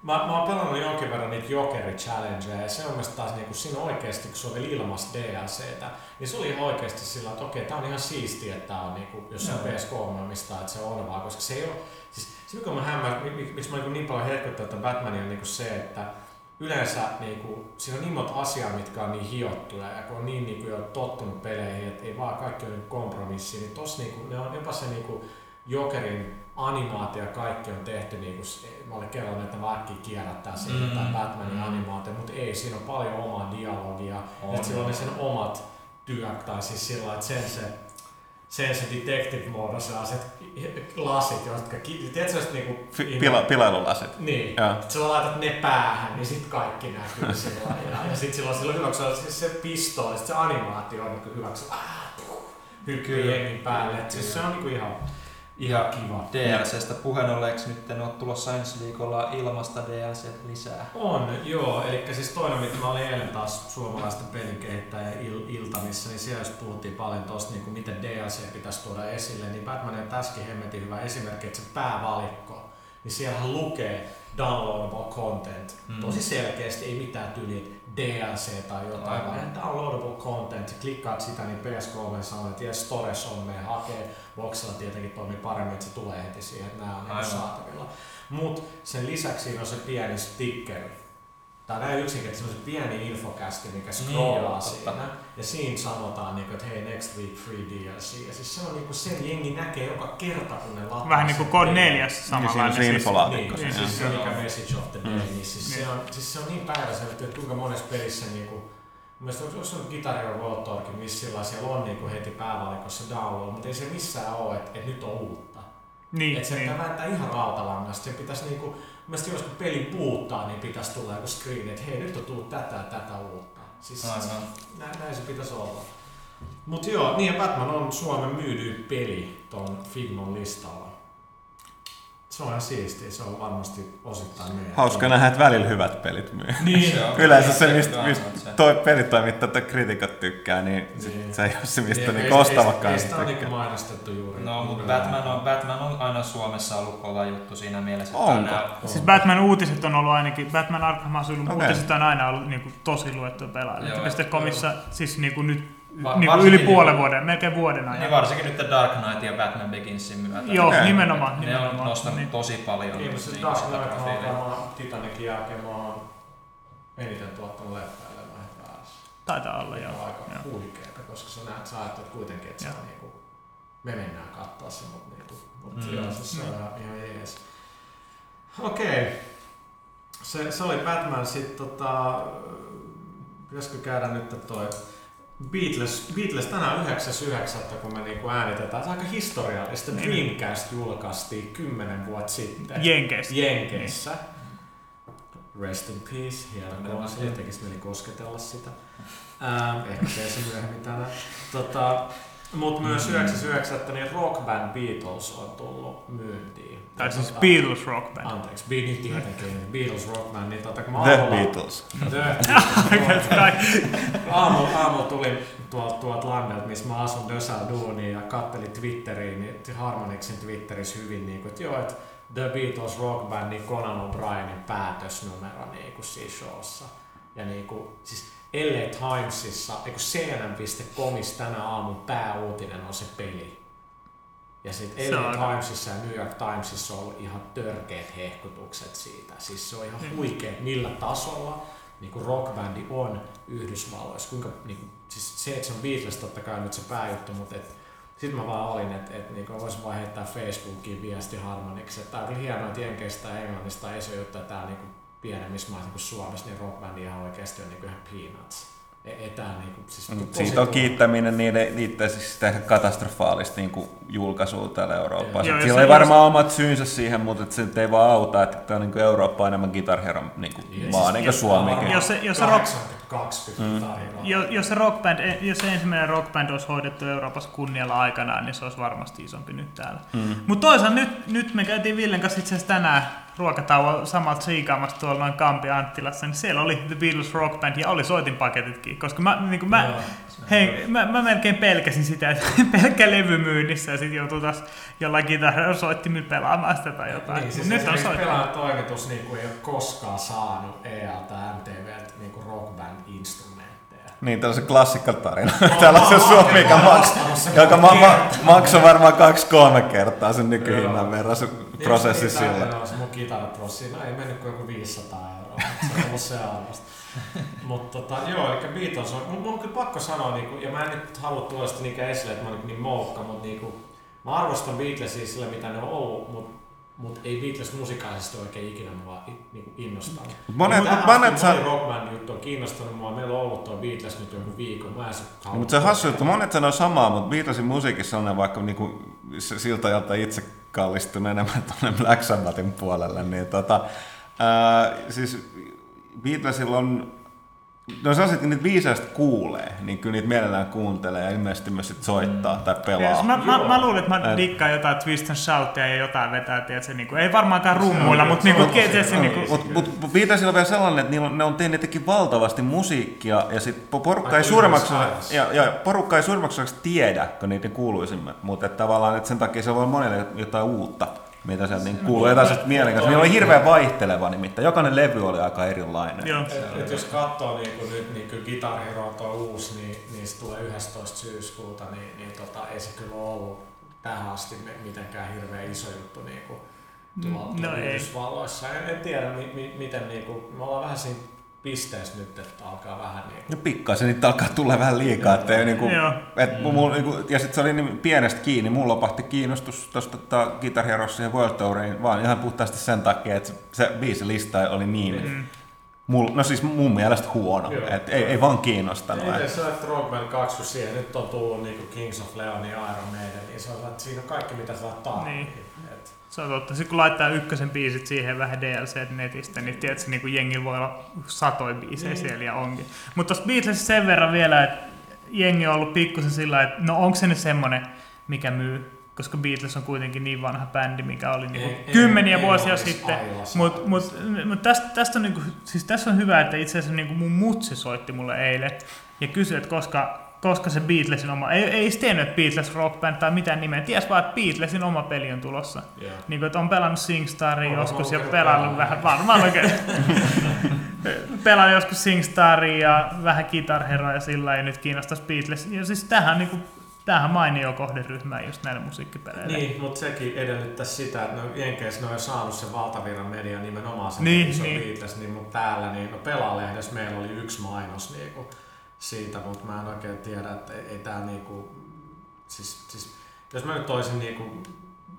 mä, mä oon pelannut jonkin verran niitä Jokeri Challengeja ja se on mielestäni taas niinku, siinä oikeasti, kun se oli ilmasta DLCtä, niin se oli ihan oikeasti sillä, että okei, tää on ihan siistiä, että tää on niinku, jos se on Joo. PS3 mistä että se on vaan, koska se ei ole, siis se mikä mä hämmär, mi- miksi mä niinku niin paljon herkyttää tätä Batmania on niinku se, että yleensä niinku, siinä on niin monta asiaa, mitkä on niin hiottuja ja kun on niin niinku jo tottunut peleihin, että ei vaan kaikki ole kompromissi, niin tossa niinku, ne on jopa se niinku Jokerin animaatio ja kaikki on tehty niinku, s- mä olin kelannut, että mä äkkiä kierrättää siitä Mm. tai Batmanin Mm. animaatio, mutta ei, siinä on paljon omaa dialogia, On, että sillä on on. sen omat työt, tai siis sillä että sen se, sen se detective mode, sellaiset lasit, jotka, tiedätkö niinku... pila, pilailulasit. Niin, että sä laitat ne päähän, niin sit kaikki näkyy sillä. Ja, ja sit silloin, kun se, on se, se pistooli, sit se animaatio on hyvä, kun se ah, puh, hyppii jengin päälle. Et siis se on niinku ihan, ihan kiva. DLCstä puheen olleeksi nyt en ole tulossa ensi viikolla ilmasta DLC lisää. On, joo. Eli siis toinen, mitä mä olin eilen taas suomalaisten pelikehittäjien il- iltamissa, niin siellä just puhuttiin paljon tosta, niin kuin miten DLC pitäisi tuoda esille, niin Batman on tässäkin hemmetin hyvä esimerkki, että se päävalikko, niin siellähän lukee downloadable content. Mm. Tosi selkeästi, ei mitään tyyliä DLC tai jotain, Aivan. vaan downloadable content. Klikkaat sitä, niin PS3 sanoo, että yes, Stores on, mene hakee. Boxilla tietenkin toimii paremmin, että se tulee heti siihen, että nämä on Aivan. saatavilla. Mutta sen lisäksi siinä on se pieni stickeri. Tämä on näin yksinkertaisesti se pieni infokästi, mikä scrollaa Niin, joo, niin, totta. Ja siinä sanotaan, niin kuin, että hei, next week free DLC. Ja siis se on niin kuin sen jengi näkee joka kerta, kun ne lataa Vähän niin kuin Code pelin. 4 Niin siinä on samanlainen. se siis-. Niin, Niin, siis se on mikä message of the day, Mm. niin siis, Niin. se on, siis se on niin päiväselvä, että kuinka monessa pelissä niinku, Mielestäni onko se on Guitar Hero World Tourkin, missä sillä siellä on niinku heti päävalikossa download, mutta ei se missään ole, että, että nyt on uutta. Niin, että se niin. pitää vääntää ihan rautalangasta. Se pitäisi niinku, mielestäni jos peli puuttaa, niin pitäisi tulla joku screen, että hei nyt on tullut tätä ja tätä uutta. Siis Aivan. näin, näin se pitäisi olla. Mut joo, niin ja Batman on Suomen myydyin peli ton Figmon listalla. Se on ihan siistiä, se on varmasti osittain meidän. Hauska nähdä, että välillä hyvät pelit myy. Niin, Se on- Yleensä se, on mistä, on mistä se. toi pelitoimittaja tai kritikot tykkää, niin, sit Niin. se ei ole se, mistä niin ei- ostavatkaan ei, ei sitä sitä on niinku tykkää. mainostettu juuri. No, mutta Batman on, Batman on aina Suomessa ollut kova juttu siinä mielessä. että Onko? nämä- Siis Batman uutiset on ollut ainakin, Batman Arkham Asylum Okei. uutiset on aina ollut niinku tosi luettu pelaajille. Joo, Piste.comissa siis niinku nyt Va- niinku varsinkin yli puolen niinku- vuoden, melkein vuoden ajan. Niin varsinkin nyt Dark Knight ja Batman Beginsin myötä. Joo, Okei. nimenomaan. Ne on nimenomaan. nostanut Niin. tosi paljon Niin, just se niinku Dark Knight on varmaan Titanicin jälkeen mä oon eniten tuottanut leffaille mä väärässä. Taitaa olla, Mikä joo. on aika joo. huikeeta, koska sä näet, sä ajattelet kuitenkin, että se on niinku, me mennään katsoa se, mutta niinku, mut Mm. joo, siis se on Mm. ihan, ihan jees. Okei. Se, se oli Batman sit tota, pitäisikö käydä nyt toi Beatles, Beatles tänään 9.9. kun me niinku äänitetään. Se on aika historiallista. Niin. Dreamcast julkaistiin 10 vuotta sitten. Jenkeissä. Jenkeissä. Rest in peace, hieno asia, tekisi mieli kosketella sitä. Ähm, ehkä teen se myöhemmin tänään. Tota, mutta myös 99, niin Rock Band Beatles on tullut myyntiin. Tai siis Beatles Rock Band. Anteeksi, Be- niin tietenkin, Beatles Rock Band, niin tota, kun mä The aamulla- Beatles. The aamulla, aamulla tulin tuolta tuolt Landelta, missä mä asun Dösal duuniin ja kattelin Twitteriin, niin Harmonixin Twitterissä hyvin, niin kuin, että joo, että The Beatles Rock Band, niin Conan O'Brienin päätösnumero niin kuin siinä showssa. Ja niin kuin, siis LA Timesissa, eikö CNN.comissa tänä aamun pääuutinen on se peli. Ja sitten LA Timesissa ja New York Timesissa on ollut ihan törkeät hehkutukset siitä. Siis se on ihan Mm. huikea, millä tasolla niin kuin rockbändi on Yhdysvalloissa. Kuinka, niin kuin, siis se, että se on Beatles totta kai nyt se pääjuttu, mutta et, sitten mä vaan olin, että et, niin voisin vaan heittää Facebookiin viesti Harmoniksi, tää on kyllä hienoa, että Jenkeistä ja Englannista ei se juttu, että täällä niin pienemmissä maissa niin kuin Suomessa, niin rockbändi ihan oikeasti on niin kuin ihan peanuts. Ei tää niin kuin, siis tosi Siitä on kiittäminen niiden, niiden siis sitä katastrofaalista niin julkaisua täällä Euroopassa. Joo, ja Sillä se- ei varmaan omat syynsä siihen, mutta et se nyt ei vaan auta, että tämä on niin Eurooppa on enemmän Guitar Hero niin kuin Yes. maa, niin kuin Jos- Suomikin. jos se- jos se rock- 82 Mm. tarinaa. Jo, jos, se rockband, jos se ensimmäinen rockband olisi hoidettu Euroopassa kunnialla aikanaan, niin se olisi varmasti isompi nyt täällä. Mm. Mutta toisaalta nyt, nyt me käytiin Villen kanssa itse asiassa tänään ruokatauon samalta siikaamassa tuolla noin Kampi Anttilassa, niin siellä oli The Beatles Rock Band ja oli soitinpaketitkin, koska mä, niin kuin mä, Joo. hei, mä, mä, melkein pelkäsin sitä, että pelkkä levy myynnissä ja sitten joutuu taas jollain kitarsoittimilla pelaamaan sitä tai jotain. Niin, siis nyt on esimerkiksi soittanut. toimitus niin kuin ei ole koskaan saanut EA tai MTV niin kuin rockband instrumentteja. Niin, tällaisen klassikkotarina. Tällaisen suomi, mikä, maks, joka ma, ma, maksoi varmaan kaksi-kolme kertaa sen nykyhinnan verran se Niin, prosessi niin, sillä. se mun kitaraprossi, no ei mennyt kuin joku 500 euroa, se on ollut se arvosta. Mutta tota, joo, eli Beatles on, mun, mun on kyllä pakko sanoa, niinku, ja mä en nyt halua tuoda sitä niinkään esille, että mä olen niin moukka, mutta niinku, mä arvostan Beatlesia sillä, mitä ne on ollut, mutta mut ei Beatles musikaalisesti oikein ikinä mua niinku innostanut. Monet, Tähän monet moni rockband juttu on kiinnostanut mua, meillä on ollut tuo Beatles nyt joku viikon, mä en se No, mutta se on hassu, että monet sanoo samaa, mutta Beatlesin musiikissa on vaikka niinku, siltä, jolta itse kallistun enemmän tuonne Black Sabbathin puolelle, niin tota, ää, siis Beatlesilla on No se on että niitä viisaasti kuulee, niin kyllä niitä mielellään kuuntelee ja ilmeisesti myös sit soittaa tai pelaa. Siis mä, mä, mä, luulen, että mä Et- dikkaan jotain twist and shoutia ja jotain vetää, tiedätkö, niin kuin, ei varmaankaan rummuilla, mutta niin on kuin, tiedätkö, niin kuin, Mutta mut, mut on vielä sellainen, että niillä on, ne on tehnyt jotenkin valtavasti musiikkia ja sit porukka ei ajassa. ja, ja porukka ei suurimmaksi osaksi tiedä, kun niiden kuuluisimmat, mutta että tavallaan että sen takia se voi olla monelle jotain uutta, mitä sieltä niin kuuluu, jotain sellaista mielenkiintoista. Niillä oli hirveän vaihteleva nimittäin, jokainen levy oli aika erilainen. joo. Et, et jos katsoo niin kuin nyt, niin kyllä Guitar Hero on uusi, niin, niin se tulee 11. syyskuuta, niin, niin tota, ei se kyllä ollut tähän asti mitenkään hirveän iso juttu niin kuin tuolla No no ei. Yhdysvalloissa. En, en tiedä, mi, mi, miten niin kuin, me ollaan vähän siinä pisteessä nyt, että alkaa vähän niin kuin, No pikkaisen niitä alkaa tulla vähän liikaa, että ei niinku, et mulla, niinku, ja sitten se oli niin pienestä kiinni, mulla lopahti kiinnostus tuosta tota, Guitar Hero siihen World Touriin, vaan ihan puhtaasti sen takia, että se, se biisilista oli niin, Mm. mul, no siis mun mielestä huono, Joo. että ei, ei vaan kiinnostanut. Ei, Et, se on, Band 2, kun siihen nyt on tullut niin kuin Kings of Leon ja Iron Maiden, niin se on, että siinä on kaikki mitä sä tarvitset. Niin. Se on totta. Sitten kun laittaa ykkösen biisit siihen vähän DLC netistä, niin tiedätkö, niin kuin jengi voi olla satoi biisejä Niin. siellä ja onkin. Mutta tuosta Beatlesista sen verran vielä, että jengi on ollut pikkusen sillä että no onko se nyt semmonen, mikä myy? Koska Beatles on kuitenkin niin vanha bändi, mikä oli niinku Ei- ei- kymmeniä ei vuosia olisi sitten. Mutta mut, mut tästä, tästä, on niinku, siis tässä on hyvä, että itse asiassa niinku mun mutsi soitti mulle eilen ja kysyi, että koska, koska se Beatlesin oma, ei, ei tiennyt, että Beatles Rock Band tai mitään nimeä, ties vaan, että Beatlesin oma peli on tulossa. Joo. Niin kuin, että on pelannut SingStaria joskus ja pelannut vähän, varmaan oikein. pelannut joskus SingStaria ja vähän Guitar Heroa ja sillä ja nyt kiinnostaisi Beatles. Ja siis tämähän, niin kuin, tämähän mainio kohderyhmä just näille musiikkipeleille. Niin, mutta sekin edellyttäisi sitä, että no, Jenkeissä ne on jo saanut sen valtavirran median nimenomaan sen Niin, iso niin. Beatles, niin mutta täällä niin, no Pelalehdessä meillä oli yksi mainos niinku, siitä, mutta mä en oikein tiedä, että ei, ei tää niinku, siis, siis jos mä nyt toisin niinku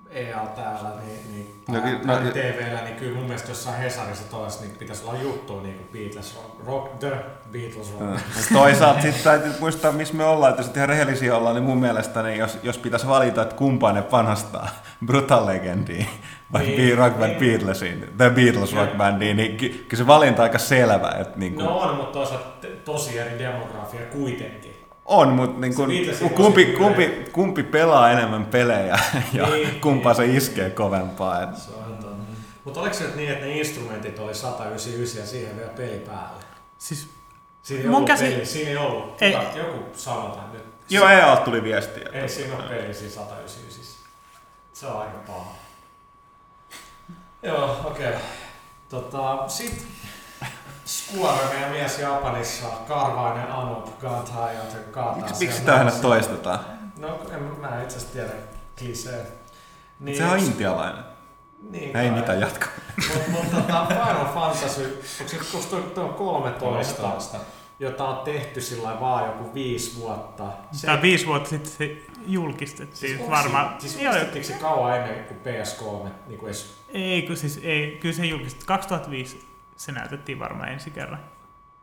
EA täällä, niin, niin No no, ky- no, no, TVllä, niin kyllä mun mielestä jossain Hesarissa tois, niin pitäisi olla juttu niin kuin Beatles rock, rock, The Beatles rock. Mut Toisaalta sitten täytyy muistaa, missä me ollaan, että jos ihan rehellisiä ollaan, niin mun mielestä niin jos, jos pitäisi valita, että kumpaan ne panostaa, Brutal Legendiin vai Niin, niin, rock band niin. Beatlesiin, tai Beatles rock bandiin, niin ky- kyllä se valinta on aika selvä. Että niin kuin, No on, mutta toisaalta tosi eri demografia kuitenkin. on, mutta niin kuin, Se kumpi, tosi kumpi, kumpi pelaa enemmän pelejä ja Niin, kumpaa se niin. iskee kovempaa. Et, Se on totta. Mutta oliko se nyt niin, että ne instrumentit oli 199 ja siihen vielä peli päälle? Siis Siinä ei Mun ollut käsi- peli, siinä ei ollut. Ei. Kuka, joku sanotaan nyt. joo, EA tuli viestiä. Ei siinä ole peli siinä 199. Se on aika paha. Joo, okei. Okay. Tota, sit Square, meidän mies Japanissa, Karvainen Anup, Gantai, joten kaataa Miksi, siellä miksi sitä aina toistetaan? No, en, mä en itse asiassa tiedä klisee. Niin, Sehän on intialainen. Niin, Ei kai. mitään jatkoa. Mutta mut, tota, Final Fantasy, onko se toi on 13, 13. jota on tehty sillä vaan joku viisi vuotta. Tämä viisi vuotta sitten se julkistettiin. siis Siis varmaan, se- Siis joo, julkistettiinko se kauan ennen kuin PS3? Niin kuin edes, ei, kun siis ei, kyllä se julkistettiin. 2005 se näytettiin varmaan ensi kerran.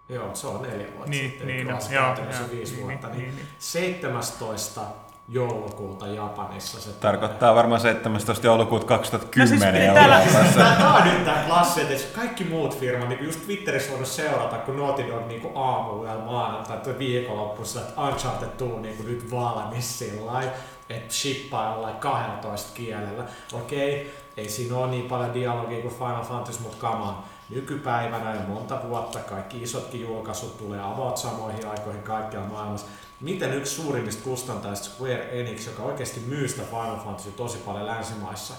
joo, se on neljä vuotta Niin, sitten. niin, no, se joo, joo, viisi niin, vuotta. niin, Niin, niin. 17. joulukuuta Japanissa se Tarkoittaa varmaan 17. joulukuuta 2010 No siis Euroopassa. Tää, tää on nyt tää klassi, että kaikki muut firmat, niin just Twitterissä voinut seurata, kun Naughty Dog niin aamulla maanantai tai viikonloppussa, että Uncharted tuu niin kuin nyt valmis sillä lailla, että shippaa jollain 12 kielellä. Okei, ei siinä ole niin paljon dialogia kuin Final Fantasy, mutta on. Nykypäivänä jo monta vuotta kaikki isotkin julkaisut tulee about samoihin aikoihin kaikkialla maailmassa. Miten yksi suurimmista kustantajista Square Enix, joka oikeasti myy sitä Final Fantasy tosi paljon länsimaissa,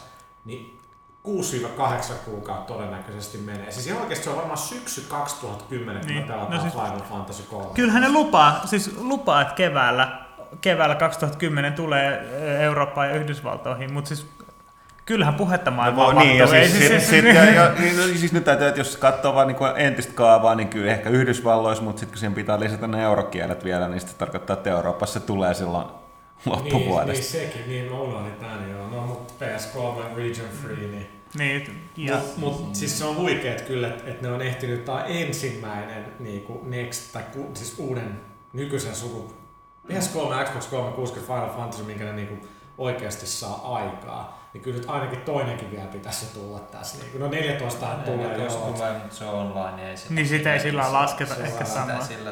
niin 6-8 kuukautta todennäköisesti menee. Siis ihan oikeasti se on varmaan syksy 2010, kun Niin. me pelataan No siis- Final Fantasy 3. Kyllähän ne lupaa, siis lupaa, että keväällä, keväällä 2010 tulee Eurooppaan ja Yhdysvaltoihin, mutta siis kyllähän puhetta maailmaa No, niin, ja mahtuu. siis, sit, sit, ja, ja, niin, no, siis nyt täytyy, että jos katsoo vaan niin entistä kaavaa, niin kyllä ehkä Yhdysvalloissa, mutta sitten kun siihen pitää lisätä ne eurokielet vielä, niin se tarkoittaa, että Euroopassa tulee silloin niin, loppuvuodesta. niin, sekin, niin mä unohdin tän joo. No mutta PS3 region free, niin Niin, ja, Mutta mut, siis se on huikeet kyllä, että et ne on ehtinyt, on ensimmäinen niinku Next, tai ku, siis uuden nykyisen suku PS3 Xbox 360 Final Fantasy, minkä ne niinku oikeasti saa aikaa. Niin kyllä nyt ainakin toinenkin vielä pitäisi jo tulla tässä. Niinku, no 14 tulee jos tulee, mutta se on online, niin ei sitä... niin sitä ei sillä lailla lasketa se ehkä samaa. Sillä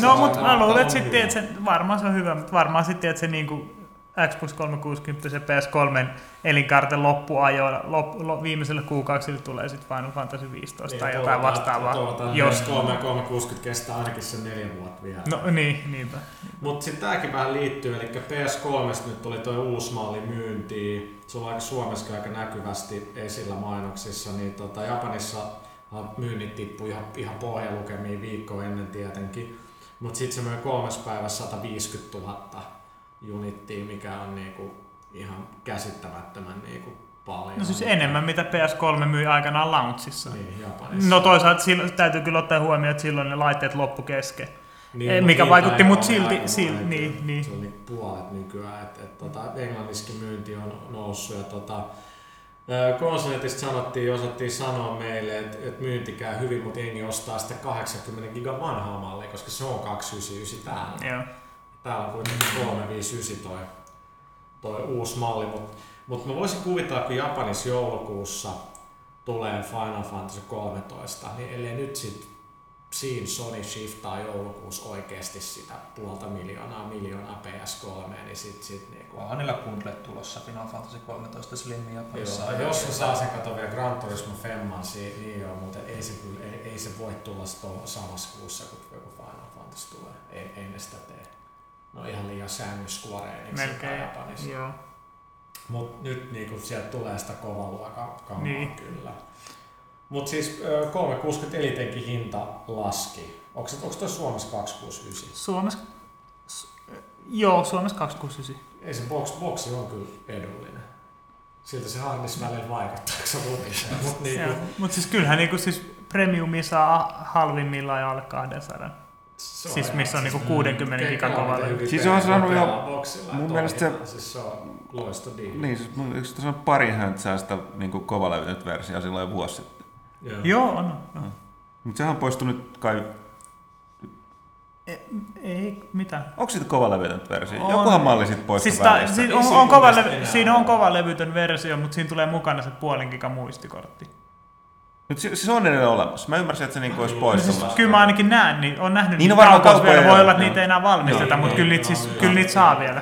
No, No, mutta mä luulen, että sitten, että se, varmaan se on hyvä, mutta varmaan sitten, että se niinku Xbox 360 se PS3 elinkaarten loppuajoilla, lop, lop, viimeisellä kuukausilla tulee sitten Final Fantasy 15 tai Niin, jotain toivotaan, vastaavaa. Toivotaan, Jos, jos 3 360 kestää ainakin sen neljä vuotta vielä. no niin, niinpä. Mutta sitten tämäkin vähän liittyy, eli PS3 nyt tuli tuo uusi malli myyntiin. Se on aika Suomessa aika näkyvästi esillä mainoksissa, niin tota, Japanissa myynnit tippui ihan, ihan pohjalukemiin viikko ennen tietenkin. Mutta sitten se möi kolmes päivässä 150 000 unittia, mikä on niinku ihan käsittämättömän niinku paljon. No siis enemmän mitä PS3 myi aikanaan launchissa. Niin, Japanissa. No toisaalta silloin, täytyy kyllä ottaa huomioon, että silloin ne laitteet loppu kesken. Niin, Eh, mut mikä vaikutti, ero mut on silti- aika sil- monen niin, niin. Se on niin puolet nykyään, että et, tota, Englannissakin myynti on noussut ja tota, ää, Konsolitista sanottiin, osattiin sanoa meille, että et myynti käy hyvin, mutta jengi ostaa sitä 80 gigan vanhaa mallia, koska se on 299 täällä. Joo. Täällä on kuitenkin 359 toi, toi uusi malli, mutta mut mä voisin kuvitella, kun Japanissa joulukuussa tulee Final Fantasy 13, niin ellei nyt sit siinä Sony shiftaa joulukuussa oikeasti sitä puolta miljoonaa, miljoonaa PS3, niin sit, sit niinku... Onhan niillä bundlet tulossa Final Fantasy 13 Slim Japanissa. Joo, ja jos ne saa sen kato vielä Gran Turismo Femman, niin joo, mutta ei se, kyllä, ei, ei se voi tulla samassa kuussa, kun joku Final Fantasy tulee. Ei, ei ne sitä tee. No ihan liian Enixiltä Melkein. Japanissa. Joo. Mut nyt niinku sieltä tulee sitä kovan luokan kamaa Niin. kyllä. Mut siis ö, 360 Elitenkin hinta laski. Onko, se, onko toi Suomessa 269? Suomessa, joo, Suomessa 269. Ei se box, boxi on kyllä edullinen. Siltä se hardis välillä vaikuttaa, kun se lutisee. Mut niinku. Mutta siis kyllähän niinku siis premiumi saa halvimmillaan alle 200. se Siis missä on niinku mm, 60 ke- gigan kelaa, kova miten levy. hyvin Siis on saanut jo- mun mielestä se-. Siis se on loistodiili. Niin, siis mun yksi tässä on pari höntsää sitä niin kovalevynyt versiota silloin vuosi sitten. Joo. Joo, on. on. Mutta sehän on poistunut kai Ei, mitä? Onko siitä kova levytön versio? On. Jokuhan malli sit pois Siis siis ta, välistä. siis Ei on, siinä on kova levy, siinä on kova levytön versio, mutta siinä tulee mukana se puolen gigan muistikortti. Nyt si- siis on edelleen olemassa. Mä ymmärsin, että se niinku olisi No poistumassa. siis, kyllä mä ainakin näen, niin on nähnyt Niin, niitä no kaupoissa vielä. kaupoja, Voi olla, että joo. niitä ei enää valmisteta, Niin, mutta niin, kyllä niitä, niin, siis, niin, kyllä niin, niitä saa niin, vielä.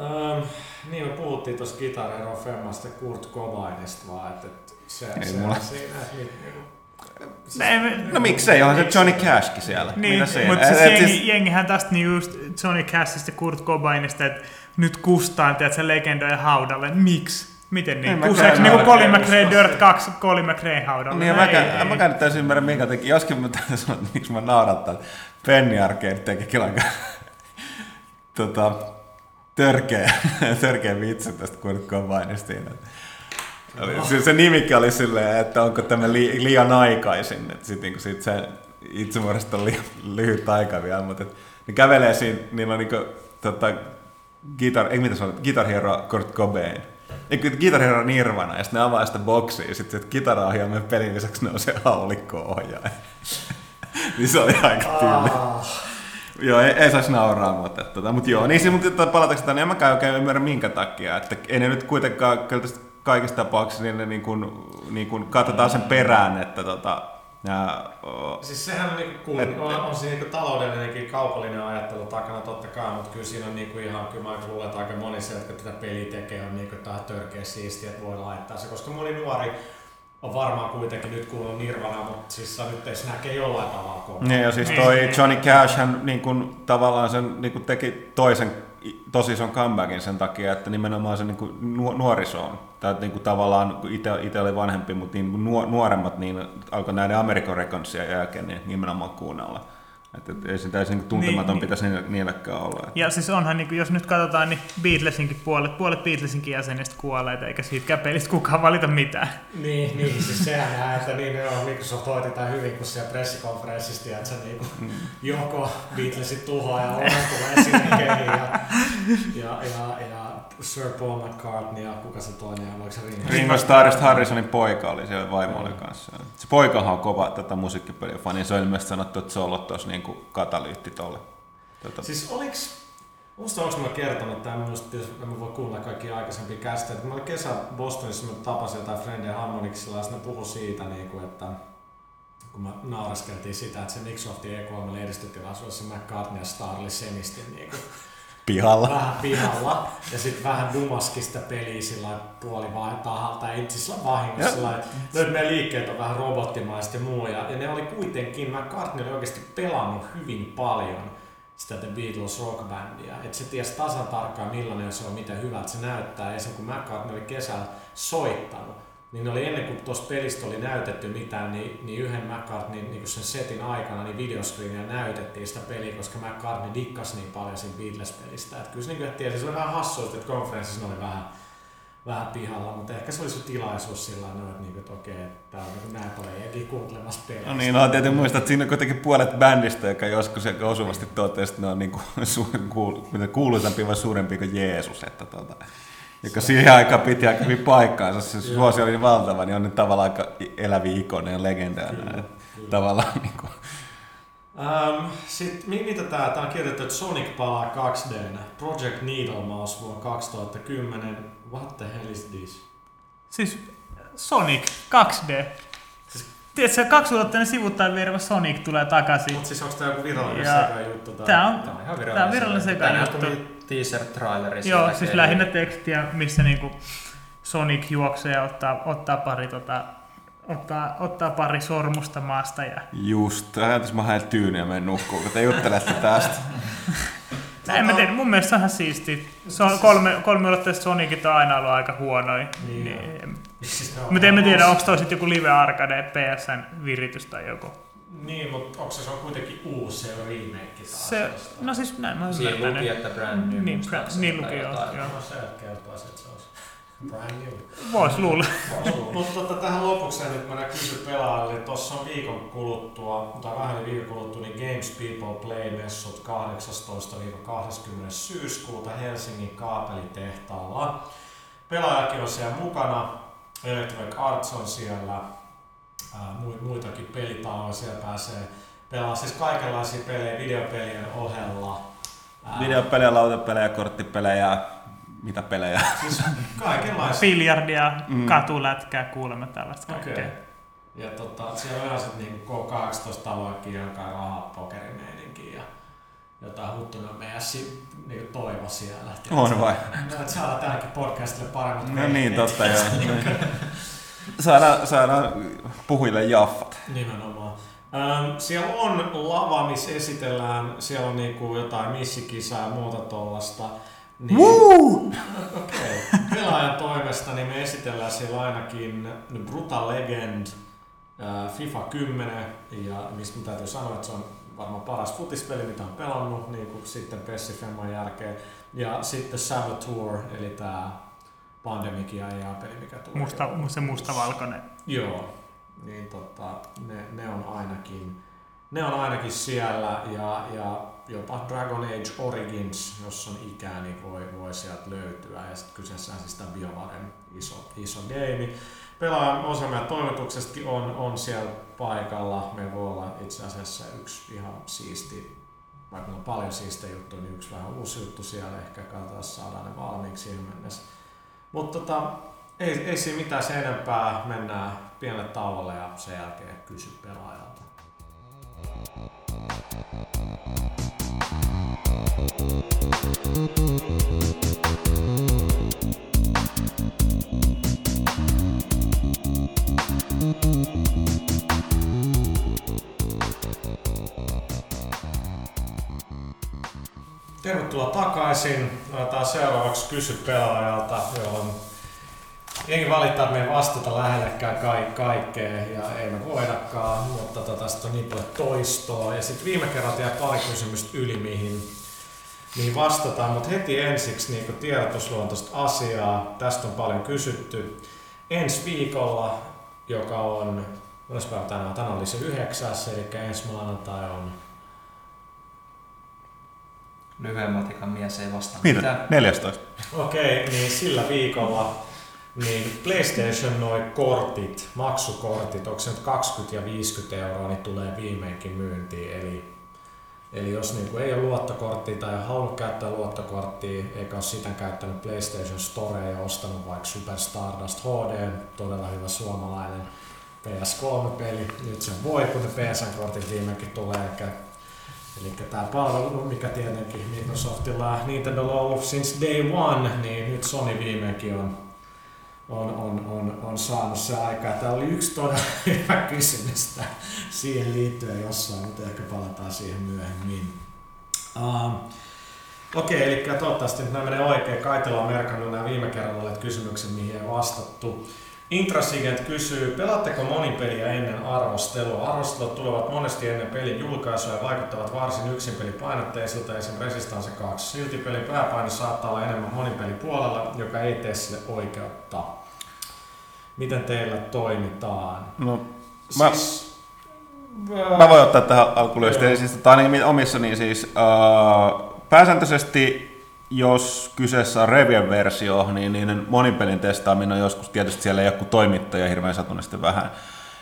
Ähm, niin me puhuttiin tuossa Guitar Femmasta Kurt Cobainista vaan, että, se, Ei se mulla. on siinä, nyt, niinku, siis, No miksei, onhan se Johnny Cashkin siellä. Niin, mutta siis jengi, jengihän tästä niin just Johnny Cashista ja Kurt Cobainista, että nyt kustaan, tiedät, se legendojen haudalle. Miksi? Miten En niin? Kuseeko niinku. Colin McRae Dirt 2 Colin McRae haudalle? Niin, No ei, mäkään nyt täysin ymmärrä, minkä teki. Joskin mä täytyy sanoa, että miksi mä naurattaa. että Penny Arcade teki kyllä aika tota, törkeä, törkeä vitsi tästä Kurt Cobainista. Oli- Se, se nimikin oli silleen, että onko tämä li, liian aikaisin. Että sit, niinku, sit se itsemurhasta on li, lyhyt aika vielä, mutta et, ne kävelee siinä, niillä on niinku, tota, guitar, ei mitä se on, Guitar Hero Kurt Cobain. Ei, kun Guitar Hero Nirvana, ja sitten ne avaa sitä boksia, ja sitten se kitaraohjaamme pelin lisäksi nousee haulikko-ohjaaja. niin se oli aika tyyli. Joo, ei, ei saisi nauraa, mutta, tota, mutta joo, niin se, mutta tota, palataanko tänne, en mäkään oikein ymmärrä minkä takia, että ei ne nyt kuitenkaan, kyllä tästä kaikissa tapauksissa niin ne niin kuin, niin kuin katsotaan sen perään, että tota, nää, o, Siis sehän on, niinku cool, Et- on, on siinä niinku taloudellinenkin kaupallinen ajattelu takana totta kai, mutta kyllä siinä on niinku ihan, kyllä mä luulen, että aika moni se, jotka tätä peliä tekee, on niinku tää törkeä siistiä, että voi laittaa se, koska moni nuori on varmaan kuitenkin nyt kuullut Nirvana, mutta siis saa nyt edes näkee jollain tavalla. Niin, ja siis Niin, toi. Johnny Cash hän niin kuin, tavallaan sen niin kuin teki toisen tosi ison comebackin sen takia, että nimenomaan se niin kuin nuorisoon, tai niin kuin tavallaan kun itse, oli vanhempi, mutta niin nuoremmat niin alkoi näiden American Recordsia jälkeen niin nimenomaan kuunnella. Että et, ei se täysin niin tuntematon Niin, niin, pitäisi niillekään olla. Että. Ja siis onhan, niin jos nyt katsotaan, niin Beatlesinkin puolet, puolet Beatlesinkin jäsenistä kuolleita, eikä siitäkään pelistä kukaan valita mitään. Niin, niin, siis sehän nähdään, että niin joo, Microsoft hoiti tämän hyvin, kun siellä pressikonferenssissa, että se niinku, Mm. joko Beatlesit tuhoaa ja tulee esimerkkeihin ja, ja, ja, ja Sir Paul McCartney ja kuka se toinen on, oliko se Ringo? Ringo Starrista Harrisonin poika oli siellä vaimolle kanssa. Se poikahan on kova tätä musiikkipeliä fani, se on ilmeisesti sanottu, että se on ollut tuossa niin katalyytti tolle. Tota, Siis oliks, musta onko mä kertonut tämän, minusta pitäisi, mä voi kuunnella kaikki aikaisempia käsitteitä. Kun mä olin kesä Bostonissa, mä tapasin jotain Friendien Harmonicsilla ja sitten ne puhui siitä, niin kuin, että kun mä nauraskeltiin sitä, että se Microsoftin E3 lehdistötilaisuudessa McCartney ja Star oli semisti niin kuin pihalla. vähän pihalla ja sitten vähän dumaski sitä peliä sillä puoli tahalta, ei siis vahingossa sillä että meidän liikkeet on vähän robottimaista ja muu. Ja, ja ne oli kuitenkin, McCartney oli oikeasti pelannut hyvin paljon sitä The Beatles rockbändiä. Että se tiesi tasan tarkkaan millainen se on, miten hyvältä se näyttää. Ja sen kun McCartney oli kesällä soittanut, niin oli ennen kuin tuosta pelistä oli näytetty mitään, niin, niin yhden McCartney niin sen setin aikana niin videoscreenillä näytettiin sitä peliä, koska McCartney dikkasi niin paljon siinä Beatles-pelistä. Että kyllä se, niin kuin, tiesi, se oli vähän hassua, että konferenssissa oli vähän, vähän pihalla, mutta ehkä se oli se tilaisuus sillä tavalla, että, niin, että okei, että täällä on niin näin paljon jengiä kuuntelemassa pelistä. No niin, no täytyy muistaa, että siinä on kuitenkin puolet bändistä, joka joskus aika osuvasti totesi, että ne on niin kuin, su, kuul, kuuluisampi vai suurempi kuin Jeesus. Että tota, joka siihen aikaan piti aika hyvin paikkaansa. Se suosi oli valtava, niin on nyt tavallaan aika eläviä ikoneja ja legendoja. Kyllä, Tavallaan niin kuin, Um, Sitten mitä tää, tää on kirjoitettu, että Sonic palaa 2D. Project Needle Mouse vuonna 2010. What the hell is this? Siis Sonic 2D. Siis- Tiedätkö, kaksiulotteinen sivuttajan vierellä Sonic tulee takaisin. Mut siis onks tää joku virallinen Ja seka juttu? Tai... Tää on, Tämä on ihan tää on virallinen Tänään sekajuttu. tuli teaser-traileri. Joo, siis lähinnä tekstiä, missä niinku Sonic juoksee ja ottaa, ottaa pari tota, ottaa, ottaa pari sormusta maasta ja just, ajatus mä haen tyyniä ja menen nukkuun, kun te juttelette tästä. en mä tiedä, mun mielestä se on ihan siisti. Se on kolme, kolme ulotteista Sonicit on aina ollut aika huonoja. Niin Niin. On- Mutta en mä tiedä, onko toi sit joku live arcade PSN viritys tai joku. Niin, mutta onko se, se on kuitenkin uusi, se on remake taas. Se, no siis näin mä oon Siinä luki, että brand new. Niin, muistaakseni, niin luki, joo, joo. No se kertoisi, että se olisi brand new. Vois luulla. Mutta tota, tähän lopuksi nyt mä kysyn pelaajalle, tuossa on viikon kuluttua, tai vähän viikon kuluttua, niin Games People Play-messut 18-20. syyskuuta Helsingin kaapelitehtaalla. Pelaajakin on siellä mukana, Electronic Arts on siellä, muitakin pelitaloja siellä pääsee pelaa siis kaikenlaisia pelejä videopelien ohella. Videopelejä, lautapelejä, korttipelejä, mitä pelejä. Siis kaikenlaisia. Biljardia, Mm. katulätkää, kuulemme tällaista Okei. kaikkea. Ja tota, siellä on ihan sit niinku K18 taloakin joka rahaa pokerimeininkiä ja jotain huttunen messi niinku toivo siellä. On vai? No, että saadaan tälläkin podcastille paremmat No niin, totta joo. Saadaan, saadaan puhujille jaffat. Nimenomaan. Ähm, siellä on lava, missä esitellään, siellä on niinku jotain missikisaa ja muuta tollasta. Niin, Woo! Okei. Pelaajan toimesta niin me esitellään siellä ainakin Brutal Legend, äh, FIFA 10, ja mistä mun täytyy sanoa, että se on varmaan paras futispeli, mitä on pelannut, niin kuin sitten Pessi Femman jälkeen. Ja sitten Saboteur, eli tämä Pandemicia ja peli, mikä tulee. Musta, se mustavalkoinen. Joo, niin tota, ne, ne, on ainakin, ne on ainakin siellä ja, ja jopa Dragon Age Origins, jos on ikää, niin voi, voi sieltä löytyä. Ja sitten kyseessä on siis tämä BioVaren iso, iso game. Pelaajan osa meidän toimituksestakin on, on siellä paikalla. Me voi olla itse asiassa yksi ihan siisti, vaikka on paljon siistejä juttuja, niin yksi vähän uusi juttu siellä. Ehkä katsotaan, saadaan ne valmiiksi mennessä. Mutta tota, ei, ei siinä mitään sen enempää. Mennään pienelle tauolle ja sen jälkeen kysy pelaajalta. Tervetuloa takaisin. Otetaan seuraavaksi kysy pelaajalta, johon jengi valittaa, että me ei vastata lähellekään ka- kaikkea ja ei me voidakaan, mutta tota, sitten on niin paljon toistoa. Ja sitten viime kerralla jäi pari kysymystä yli, mihin, mihin vastataan, mutta heti ensiksi niin tiedotusluontoista asiaa. Tästä on paljon kysytty. Ensi viikolla, joka on, päivä tänään, tänään oli se yhdeksäs, eli ensi maanantai on Lyhyen matikan mies ei vastaa Mitä? mitään. 14. Okei, niin sillä viikolla niin PlayStation noi kortit, maksukortit, onko se nyt 20 ja 50 euroa, niin tulee viimeinkin myyntiin. Eli, eli jos niinku ei ole luottokorttia tai ei halunnut käyttää luottokorttia, eikä ole sitä käyttänyt PlayStation Storea ja ostanut vaikka Super Stardust HD, todella hyvä suomalainen PS3-peli. Nyt se voi, kun ne PSN-kortit viimeinkin tulee. Eli Eli tämä palvelu, mikä tietenkin Microsoftilla ja Nintendolla on ollut since day one, niin nyt Sony viimeinkin on, on, on, on, on saanut se aikaa. Tämä oli yksi todella hyvä kysymys siihen liittyen jossain, mutta ehkä palataan siihen myöhemmin. Um, Okei, eli toivottavasti nyt nämä menee oikein. Kaitella on merkannut nämä viime kerralla olleet kysymykset, mihin ei vastattu. Intrasigent kysyy, pelaatteko monipeliä ennen arvostelua? Arvostelut tulevat monesti ennen pelin julkaisua ja vaikuttavat varsin yksinpelipainotteisilta, esim. Resistance 2. Silti pelin pääpaino saattaa olla enemmän monipelipuolella, joka ei tee sille oikeutta. Miten teillä toimitaan? No, Mä- Siis, Mä voin ottaa tähän alkuun lyhyesti. Siis, tota, ainakin omissa, niin siis äh, pääsääntöisesti jos kyseessä on Revien versio, niin niiden monipelin testaaminen on joskus tietysti siellä kuin toimittaja hirveän satunnaisesti vähän.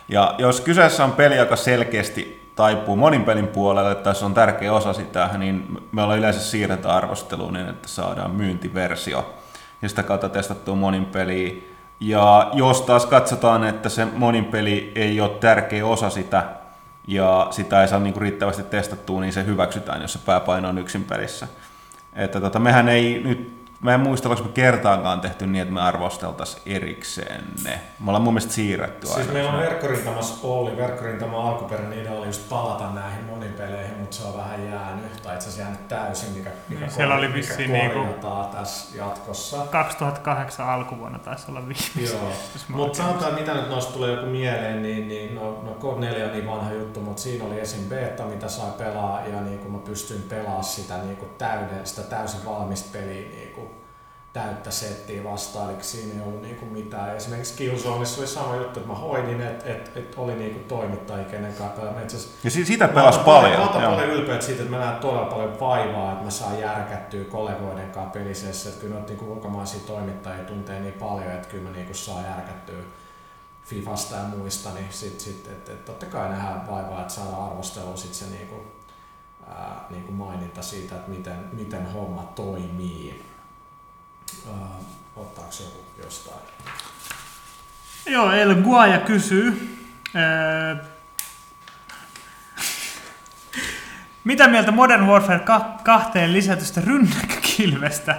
Ja jos kyseessä on peli, joka selkeästi taipuu monin pelin puolelle, tai se on tärkeä osa sitä, niin me ollaan yleensä siirretä arvosteluun niin, että saadaan myyntiversio ja sitä kautta testattua monin peliä. Ja jos taas katsotaan, että se monin peli ei ole tärkeä osa sitä, ja sitä ei saa niinku riittävästi testattua, niin se hyväksytään, jos se pääpaino on yksin pelissä. Että tota, mehän ei nyt, mä en muista, onko me kertaankaan tehty niin, että me arvosteltaisiin erikseen ne. Me ollaan mun mielestä siirretty Siis aina. meillä on verkkorintamassa Olli, verkkorintama alkuperäinen idea oli just palata näihin monipeleihin, mutta se on vähän jäänyt, tai itse asiassa jäänyt täysin, mikä, mikä, Niin, siellä oli mikä vissiin niinku- korjataan tässä jatkossa. 2008 alkuvuonna taisi olla viimeis. Joo, mutta sanotaan, mitä nyt noista tulee joku mieleen, niin, niin no, no Code 4 on niin vanha juttu, mutta siinä oli esim. beta, mitä sai pelaa, ja niin kuin mä pystyin pelaamaan sitä, niin kuin täyden, sitä täysin valmista peliä niin täyttä settiä vastaan, eli siinä ei ollut niinku mitään. Esimerkiksi Killzoneissa oli sama juttu, että mä hoidin, että et, et oli niinku toimittajia, kenen kanssa pelaa. Itse Ja si- sitä Mä pelas paljon. Mä joo. paljon ylpeä siitä, että mä näen todella paljon vaivaa, että mä saan järkättyä kollegoiden kanssa pelisessä. Että kyllä noita niinku ulkomaisia toimittajia tuntee niin paljon, että kyllä mä niinku saan järkättyä, Fifasta ja muista, niin sitten sit, että et totta kai nähdään vaivaa, että saadaan arvostelua sitten se niinku, ää, niinku maininta siitä, että miten, miten homma toimii. Ää, ottaako joku jostain? Joo, El Guaja kysyy. Öö, mitä mieltä Modern Warfare 2 lisätystä rynnäkkökilvestä?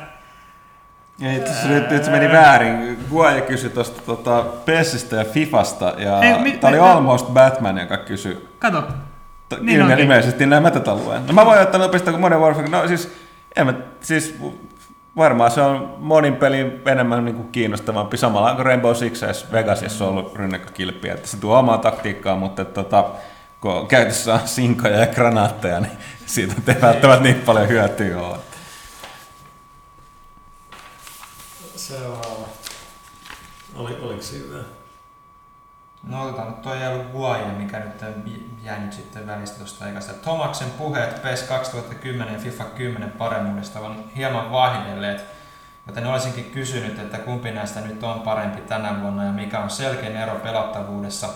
Itse asiassa nyt, nyt se meni väärin. Guaja kysyi tuosta tota, PESistä ja Fifasta, ja Ei, mi- tämä oli me- Almost Batman, joka kysyi Kato. T- Niin ilme- ilmeisesti näin mä tätä luen. No mä voin ottaa nopeasti, kun Modern Warfare, no siis, en mä, siis varmaan se on monin pelin enemmän niin kuin kiinnostavampi, samalla kuin Rainbow Six Vegasissa on ollut rynnäkkökilpiä, että se tuo omaa taktiikkaa, mutta tota, kun käytössä on sinkoja ja granaatteja, niin siitä ei välttämättä niin paljon hyötyä ole. Seuraava. Oli, oliko siinä? No otetaan nyt toi El Guaye, mikä nyt on jäänyt sitten välistä tuosta eikä Tomaksen puheet PES 2010 ja FIFA 10 paremmuudesta on hieman vaihdelleet, joten olisinkin kysynyt, että kumpi näistä nyt on parempi tänä vuonna ja mikä on selkein ero pelattavuudessa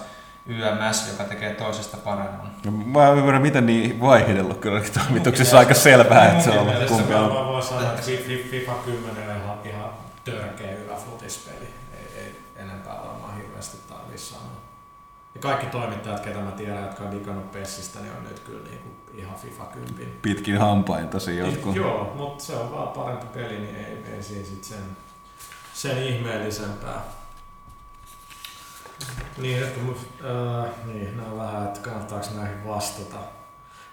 YMS, joka tekee toisesta paremman. No, Mä ymmärrän, miten niin vaihdellut kyllä toimituksessa aika selvää, että se on ollut kumpi on. varmaan voi sanoa, että Fi- Fi- FIFA 10 on ihan, ihan törkeä hyvä futispeli. Enempää varmaan hirveästi tarvitse sanoa. Ja kaikki toimittajat, ketä mä tiedän, jotka on digannut Pessistä, niin on nyt kyllä niinku ihan FIFA 10. Pitkin hampain tosi jotkut. Joo, mutta se on vaan parempi peli, niin ei, ei siinä sit sen, sen ihmeellisempää. Niin, että mut, äh, niin, on vähän, että kannattaako näihin vastata.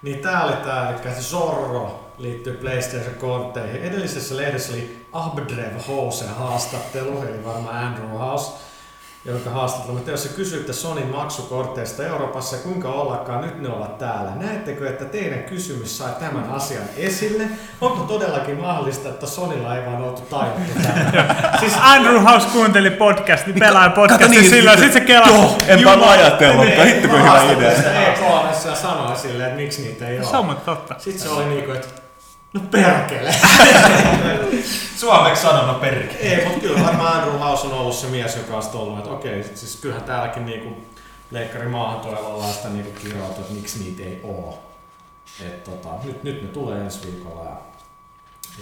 Niin tää oli tää, eli Zorro liittyy PlayStation kortteihin. Edellisessä lehdessä oli Abdrev Hose haastattelu, eli varmaan Andrew House, jonka haastattelu. Mutta jos kysyitte Sonin maksukorteista Euroopassa, kuinka ollakaan, nyt ne ovat täällä. Näettekö, että teidän kysymys sai tämän asian esille? Onko todellakin mahdollista, että Sonilla ei vaan oltu tajuttu? Siis Andrew House kuunteli podcasti, pelaa kato podcasti niin, silloin, sit se kelaa. Joo, enpä ajatellutkaan, hitto kun hyvä idea. E3 ja sanoi silleen, että miksi niitä ei Se on ole. totta. Sitten se oli niinku, että no perkele. Suomeksi sanona perkele. Ei, mutta kyllä varmaan Andrew House on ollut se mies, joka on ollut, että okei, siis kyllähän täälläkin niinku leikkari maahantoilla ollaan sitä niinku kirjoitettu, että miksi niitä ei oo. Et tota, nyt, nyt ne tulee ensi viikolla ja,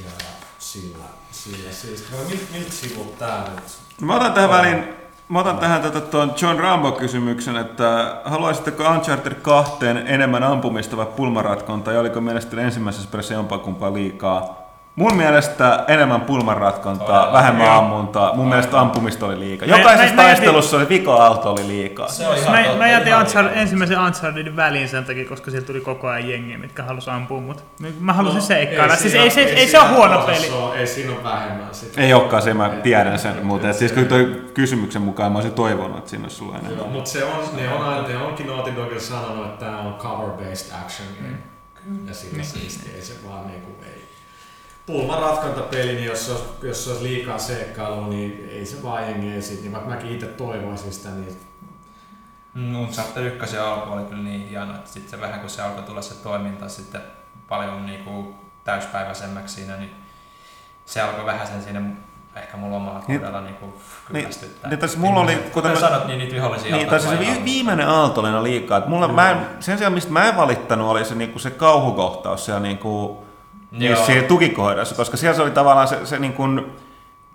ja, sillä, sillä siis. No, mil, miltä sivut tää nyt? Mä otan tähän väliin, mä otan tähän tota, tuon John Rambo-kysymyksen, että haluaisitteko Uncharted 2 enemmän ampumista vai pulmaratkonta, ja oliko mielestäni ensimmäisessä pelissä jompaa kumpaa liikaa? Mun mielestä enemmän pulmanratkontaa, Todella. vähemmän Joo. ammuntaa. Mun mielestä ampumista oli liikaa. Jokaisessa mä- mä taistelussa oli vika-aalto oli liikaa. Se on ihan Mä, mä jätin liikaa. ensimmäisen Unchartedin väliin sen takia, koska siellä tuli koko ajan jengiä, mitkä halusi ampua mut. Mä halusin no, seikkailla. Siis ei, se, ei, se ole huono osassa peli. ole- ei siinä ole vähemmän sitä. Ei olekaan se, mä tiedän sen, mutta siis kyllä toi kysymyksen mukaan mä olisin toivonut, että siinä olisi ollut enemmän. Joo, mutta se on, ne on aina, ne onkin Naughty Dogilla sanonut, että tämä on cover-based action game. Ja sillä siisti ei se vaan niinku ei. Pulman ratkantapeli, niin jos se, olisi, jos se olisi liikaa seikkailua, niin ei se vaan jengi esi. Niin vaikka mäkin itse toivoisin sitä, niin Mm, Uncharted 1 alku oli kyllä niin hieno, että sitten se vähän kun se alkoi tulla se toiminta sitten paljon niinku täyspäiväisemmäksi siinä, niin se alkoi vähän sen siinä ehkä mulla omalla Niin- kohdalla niinku niin- kyllästyttää. niin tässä mulla oli- kuten kuten- sanot, niin niitä vihollisia Niin, tai alkaa se vi- viimeinen aalto oli liikaa. Et mulla, mä en, sen sijaan, mistä mä en valittanut, oli se, niinku, se kauhukohtaus siellä niinku, Joo. siinä tukikohdassa, koska siellä se oli tavallaan se, se, niinku,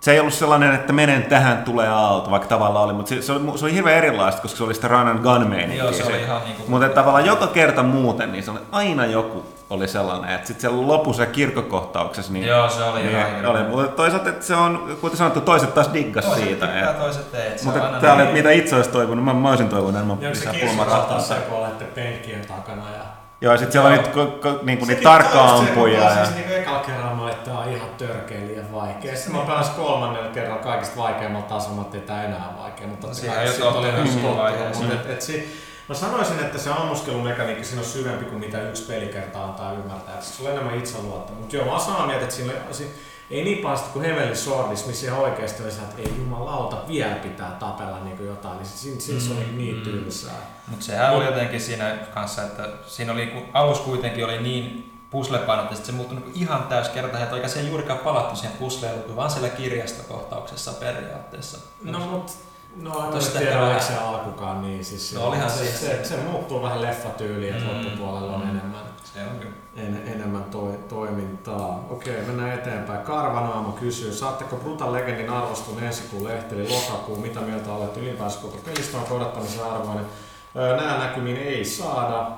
se ei ollut sellainen, että menen tähän, tulee aalto, vaikka tavallaan oli, mutta se, se, oli, se oli hirveän erilaista, koska se oli sitä run and gun meininkiä. Joo, se oli ihan niinku... Mutta tavallaan joka kerta muuten, niin se oli aina joku oli sellainen, että sitten siellä lopussa kirkkokohtauksessa, niin, Joo, se oli niin ihan oli. Mutta toisaalta, että se on, kuten sanottu, toiset taas diggas Toiset siitä. tykkää, Et, toiset ei. et Se mutta on aina tämä oli, niin- että mitä itse olisi toivonut, mä, mä olisin toivonut enemmän onko se lisää keskustelua se, pulmarattaa. kun olette penkkien takana ja Joo, ja sitten siellä on niitä, ko, ko, niinku, niitä tarkka-ampuja. Ja... Siis niinku ekalla kerralla mä on ihan törkeä liian vaikea. Sitten mä pelasin kolmannella kerralla kaikista vaikeammalla tasolla, että tää enää vaikea. Mutta totta kai jo sit oli myös siinä tottunut. et, et si, mä sanoisin, että se ammuskelumekaniikka siinä on syvempi kuin mitä yksi pelikerta antaa ymmärtää. Se on enemmän itseluottamus. Mutta joo, mä oon samaa mieltä, että siinä oli, si- ei niin pahasti kuin Heavenly Swordissa, missä ihan oikeasti oli se, että ei jumalauta, vielä pitää tapella niin jotain. Niin siinä, siinä se oli niin Mm. tylsää. Mutta sehän oli jotenkin siinä kanssa, että siinä oli, kun alus kuitenkin oli niin puslepainotteista, että se muuttui niinku ihan täyskertaisesti, että oikein se ei juurikaan palattu siihen puzzleiluun, vaan siellä kirjastokohtauksessa periaatteessa. No mut No en Tosta tiedä, oliko se alkukaan niin. Siis No olihan se, siinä. se, se, muuttuu vähän leffatyyliin, että Mm. loppupuolella on Mm. enemmän, Se on kyllä. en, enemmän toi, toimintaa. Okei, mennään eteenpäin. Karvanaamo kysyy, saatteko Brutal Legendin arvostun ensi kuun lehti, eli lokakuun, mitä mieltä olet ylipäänsä koko pelistä on odottamisen arvoinen? Nää näkymiin ei saada.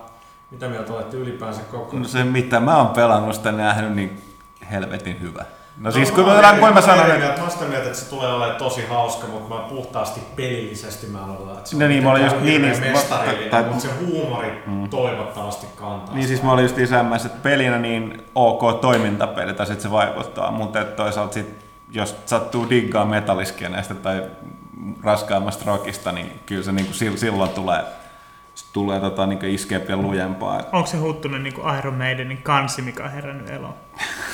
Mitä mieltä olette ylipäänsä koko... No se mitä mä oon pelannut sitä nähnyt, niin helvetin hyvä. No siis mä kun oon mä, kun mä oon sanon, eri että. Mä sitä mieltä, että se tulee olemaan tosi hauska, mutta mä puhtaasti pelillisesti mä odota, että se No on niin, mä olin just- niin, niin, mestarillinen, tai- mutta se huumori Mm. toivottavasti kantaa. Niin sitä. siis mä olin just isämmässä, että pelinä niin ok toimintapeli, tai sitten se vaikuttaa, mutta toisaalta sit, jos sattuu diggaa metalliskeneestä tai raskaammasta rockista, niin kyllä se niinku sil- silloin tulee, tulee tota, niinku iskeä vielä lujempaa. Onko se Huttunen niin kuin Iron Maidenin kansi, mikä on herännyt eloon?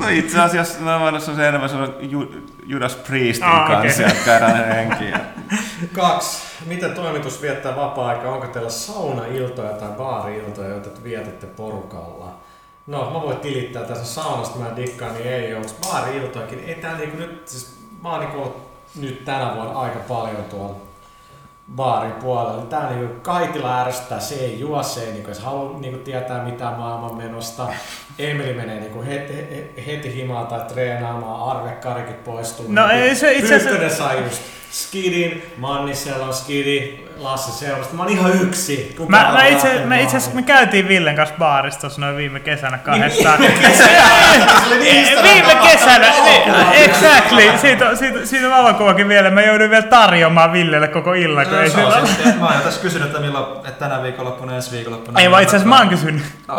No itse asiassa mä se on se enemmän se on Ju- Judas Priestin Ah, kanssa, okay. herännyt henkiä. Kaksi. Miten toimitus viettää vapaa-aikaa? Onko teillä saunailtoja tai baari-iltoja, joita te vietitte porukalla? No, mä voin tilittää tässä saunasta, mä dikkaan, niin ei ole. Baari-iltojakin? Ei tää niinku nyt, siis mä oon niinku nyt tänä vuonna aika paljon tuolla baarin puolella. Tää niinku Kaitila ärsyttää, se ei juo, se ei niinku halua niinku tietää mitään maailman menosta. Emeli menee niinku heti, heti, himaan tai treenaamaan, arvekarikit poistuu. No Niinku ei se itse asiassa- Pyykkönen sai just skidin, Mannisella on skidi, Lasse seurasta. Mä oon ihan yksi. Kuka Mä, mä, itse, mä itse asiassa me käytiin Villen kanssa baarissa tuossa noin viime kesänä kahdestaan. Se oli niin viime kesänä, niin, valokuva. exactly, siitä, on- siitä, siitä valokuvakin vielä. Mä jouduin vielä tarjoamaan Villelle koko illan, kun ei se on siis, mä oon tässä kysynyt, että milloin, että tänä viikonloppuna, ensi viikonloppuna. Ei vaan itse asiassa mä oon kysynyt. No,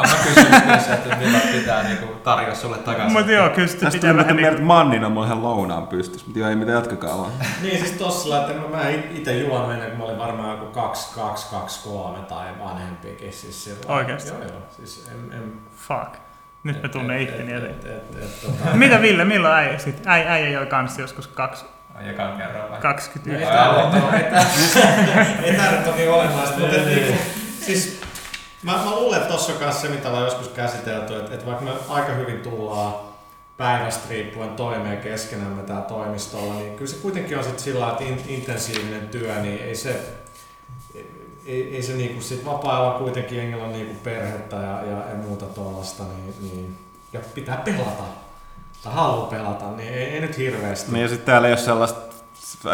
mä se, että milloin pitää niinku tarjoa sulle takaisin. Mutta joo, kyllä sitten Tästä pitää tuli vähän vähän mieltä, niin että Mannina mulla ihan lounaan pystys, mutta joo, ei mitään jatkakaa vaan. Niin siis tossa että mä, mä itse juon ennen kuin mä olin varmaan joku 2, 2, 2, 3 tai vanhempikin. Siis silloin. Oikeesti? Joo joo. Siis en, en, Fuck. Nyt mä tunnen itteni et, eteen. et, et, et, tota, Mitä Ville, milloin äijä sit? Äi, äijä joi kanssa joskus kaksi, ekan kerran vai? Ei 21. tää nyt oo- ei nyt ole niin olennaista, mutta et niinku, siis mä, mä luulen, että tossa on kanssa se, mitä ollaan joskus käsitelty, että, että vaikka me aika hyvin tullaan päivästä riippuen toimeen keskenämme tää toimistolla, niin kyllä se kuitenkin on sit sillä että in, intensiivinen työ, niin ei se, ei, ei se niinku sit vapaa-ajalla kuitenkin jengillä on niinku perhettä ja, ja, ja muuta tuollaista, niin, niin, ja pitää pelata, tai haluaa pelata, niin ei, ei nyt hirveästi. Niin ja sitten täällä ei ole sellaista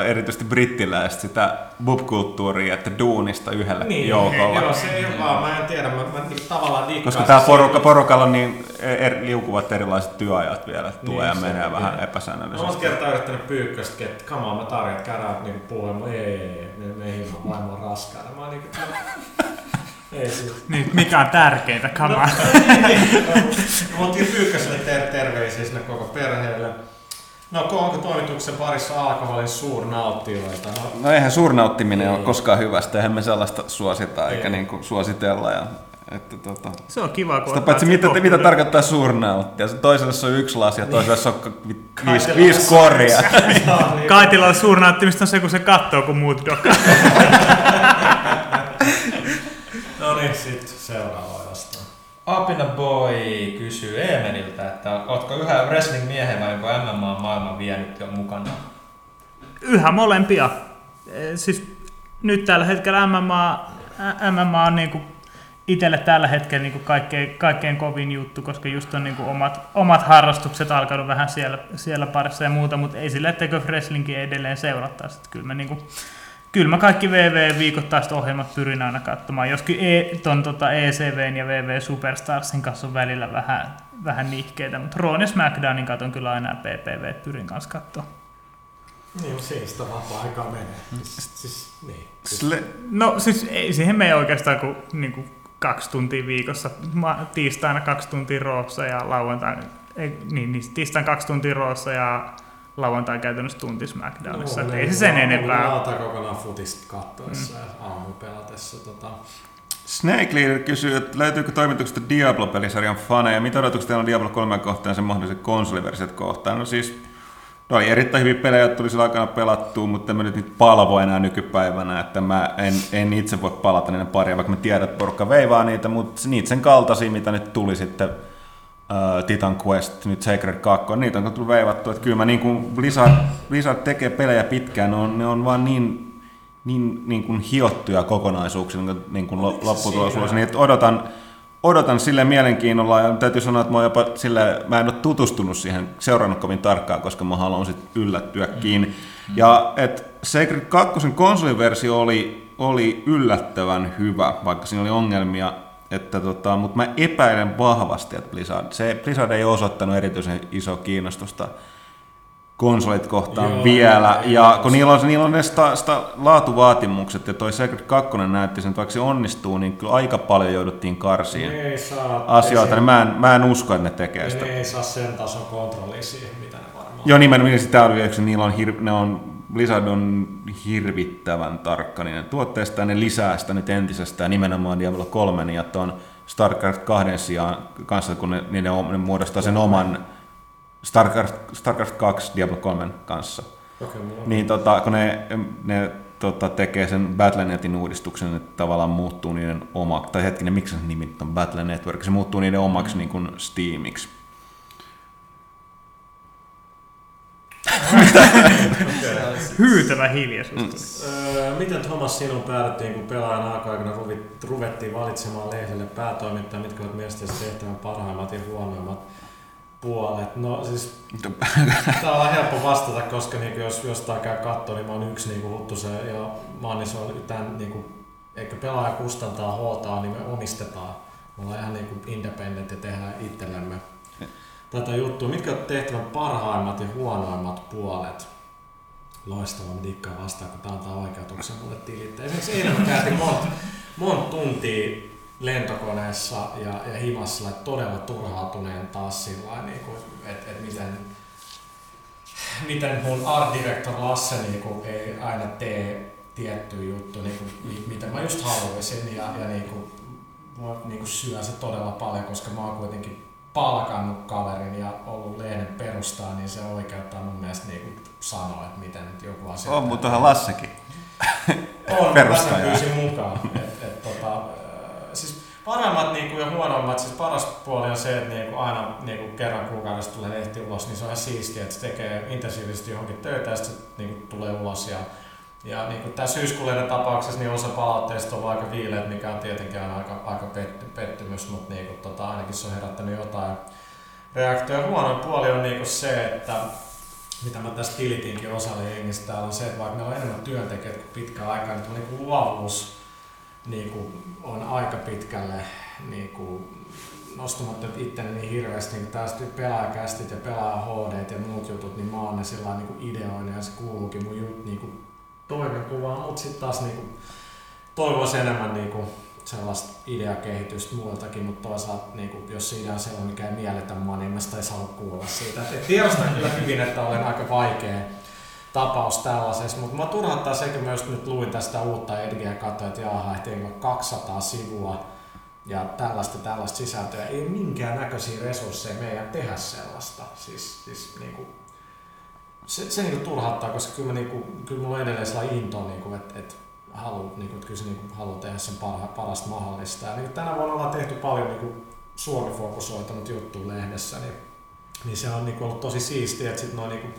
erityisesti brittiläistä sitä bubkulttuuria, että duunista yhdellä Niin, joukolla. Joo, se ei ole vaan, mä en tiedä, mä, mä niin tavallaan dikkaan. Koska tää se- porukka, porukalla on niin er, liukuvat erilaiset työajat vielä, että tulee Niin, ja se- menee vähän niin. Mä oon epäsäännöllisesti. kertaa yrittänyt pyykköstä, että on, mä tarjoan, että käydään niinku puhumaan, ei, ei, ei, me, me ei vaan vaimo on raskaana. Mä oon niinku, no, ei siis. Niin, mikä on tärkeintä, come on. Mä otin pyykköselle ter- terveisiä sinne koko perheelle. No, ko- onko toimituksen parissa alkoholin suurnauttijoita? No, No eihän suurnauttiminen ole Ei. koskaan hyvästä, eihän me sellaista suosita eikä Ei. niinku suositella. Ja, että tota. Se on kiva, kun Sitä ottaa paitsi se mitä, mitä tarkoittaa suurnauttia? Se toiselle se on yksi lasi ja toiselle se on viisi, Kaikilla viisi on koria. Niin. Kaitilla on suurnauttimista on se, kun se katsoo, kun muut dokaa. No niin, sit seuraava. Apina Boy kysyy Eemeliltä, että ootko yhä wrestling-miehen vai onko MMA maailman vienyt jo mukana? Yhä molempia. Eh, Siis nyt tällä hetkellä MMA, MMA on niinku itselle tällä hetkellä niinku kaikkein, kaikkein kovin juttu, koska just on niinku omat, omat harrastukset alkanut vähän siellä, siellä parissa ja muuta, mutta ei sillä, etteikö wrestlingia edelleen seurattaisi. Kyllä mä, niinku, kyllä mä kaikki VV viikoittaiset ohjelmat pyrin aina katsomaan, joskin e, ton tota ECVn ja VV Superstarsin kanssa on välillä vähän, vähän nihkeitä, mutta Raw ja SmackDownin katon kyllä aina ja PPV pyrin kanssa katsoa. Niin, siinä sitä vapaa-aikaa menee. Siis, siis niin. Sle- No siis ei siihen mene oikeastaan kuin, niin kuin kaksi tuntia viikossa. Ma- tiistaina kaksi tuntia roossa ja lauantaina, ei, niin, niin tiistaina kaksi tuntia roossa ja lauantai käytännössä tunti SmackDownissa. No, ei se sen enempää. Aamulla kokonaan futista kattoessa mm. ja aamu pelatessa. Tota. Snake Leader kysyy, että löytyykö toimituksesta Diablo-pelisarjan faneja? Mitä odotuksia teillä on Diablo 3 kohtaan ja sen mahdollisen konsoliversiot kohtaan? No siis, ne oli erittäin hyviä pelejä, jotka tuli sillä aikana pelattua, mutta en mä nyt niitä palvo enää nykypäivänä, että mä en, en itse voi palata niiden paria, vaikka mä tiedän, että porukka veivaa niitä, mutta niitä sen kaltaisia, mitä nyt tuli sitten Titan Quest, nyt Sacred 2, niitä on tullut veivattu, että kyllä mä niin kuin Blizzard, Blizzard tekee pelejä pitkään, ne on, ne on vaan niin, niin, niin kuin hiottuja kokonaisuuksia niin kuin, niin kuin lopputulosuus, niin että odotan, odotan sille mielenkiinnolla ja täytyy sanoa, että mä, jopa sille, mä en ole tutustunut siihen, seurannut kovin tarkkaan, koska mä haluan sitten yllättyäkin. Mm. Ja et Sacred 2 konsoliversio oli, oli yllättävän hyvä, vaikka siinä oli ongelmia, että tota, mutta mä epäilen vahvasti, että Blizzard, se, Blizzard ei osoittanut erityisen iso kiinnostusta konsolit kohtaan Joo, vielä. Ei, ja ei, kun niillä on, niillä on ne sta, sta, laatuvaatimukset, ja toi Secret 2 näytti sen, että vaikka se onnistuu, niin kyllä aika paljon jouduttiin karsiin saa, asioita, niin mä en, mä en usko, että ne tekee ne sitä. Ne ei saa sen tason kontrollia siihen, mitä ne varmaan. Joo, nimenomaan sitä oli, että niillä on, hir, ne on Blizzard on hirvittävän tarkka niin tuotteesta ja ne lisää sitä nyt entisestään nimenomaan Diablo 3 ja tuon StarCraft 2 sijaan kanssa, kun ne, niin ne, ne muodostaa sen oman StarCraft, StarCraft 2 Diablo 3 kanssa. Okay, niin tota, kun ne, ne tota, tekee sen Battle.netin uudistuksen, että tavallaan muuttuu niiden omaksi, tai hetkinen, miksi se nimi on Battle Network, se muuttuu niiden omaksi mm. niin kuin Steamiksi. Hyytävä hiljaisuus. Mm. Öö, miten Thomas sinun päädyttiin, kun pelaajan aika-aikana ruvettiin valitsemaan lehdelle päätoimittaja, mitkä ovat mielestäsi tehtävän parhaimmat ja huonoimmat puolet? No siis, tää on helppo vastata, koska niin jos jostain käy katsoa, niin mä oon yksi niin huttusen ja mä oon, niin se on tämän, niin kuin, eikä pelaaja kustantaa huoltaa, niin me omistetaan. Me ollaan ihan niin kuin independent ja tehdään itsellemme tätä juttua. Mitkä on tehtävän parhaimmat ja huonoimmat puolet? Loistava, mä dikkaan vastaan, kun tää antaa oikeutuksen mulle tilittää. Esimerkiksi eilen käytin monta, monta tuntia lentokoneessa ja, ja himassa todella turhautuneen taas sillä niin että et miten, miten mun art director Lasse niin kuin, ei aina tee tiettyä juttu, niin kuin, mitä mä just haluaisin ja, ja niin kuin, niin kuin syö se todella paljon, koska mä oon kuitenkin palkannut kaverin ja ollut lehden perustaa, niin se oikeuttaa mun mielestä niin kuin sanoa, että miten joku asia... On, mutta onhan Lassekin. on, mä pyysin mukaan. Et, et, tota, siis paremmat niin kuin, ja huonommat, siis paras puoli on se, että niin kuin, aina niin kuin, kerran kuukaudessa tulee lehti ulos, niin se on ihan siistiä, että se tekee intensiivisesti johonkin töitä ja sitten niin kuin, tulee ulos. Ja, ja niin kuin tässä syyskuuleiden tapauksessa niin osa palautteista on aika viileet, mikä on tietenkin aina aika, aika petty, pettymys, mutta niin kuin, tota, ainakin se on herättänyt jotain reaktioja. Huono puoli on niin kuin se, että mitä mä tästä tilitinkin osalle jengistä täällä on se, että vaikka meillä on enemmän työntekijät kuin pitkä aika, niin, niin kuin luovuus niin kuin on aika pitkälle niin kuin nostamatta itteni niin hirveästi, niin tästä pelaajakästit ja pelaaja HD ja muut jutut, niin mä oon ne sillä niin kuin ja se kuuluukin mun jut, niin kuin toimenkuvaan, mutta sitten taas niin kuin, toivoisin enemmän niin kuin, sellaista ideakehitystä muiltakin, mutta toisaalta niin kuin, jos siinä on sellainen, mikä ei mielletä mua, niin mä sitä ei saa kuulla siitä. Et tiedostan kyllä hyvin, että olen aika vaikea tapaus tällaisessa, mutta mä turhauttaa sekin myös nyt luin tästä uutta Edgeä ja katsoin, että jaha, että 200 sivua ja tällaista tällaista sisältöä. Ei ole minkään näköisiä resursseja meidän tehdä sellaista. Siis, siis niin kuin, se, se niin turhauttaa, koska kyllä, mä, kuin, kyllä mulla on edelleen sellainen into, kuin, että, että halu, niin kuin, että kyllä se niin kuin, haluaa tehdä sen parha, parasta mahdollista. Ja niin tänä vuonna ollaan tehty paljon niin kuin, Suomi-fokusoitunut juttu lehdessä, niin, niin se on niin kuin, ollut tosi siistiä, että sitten noin niin kuin,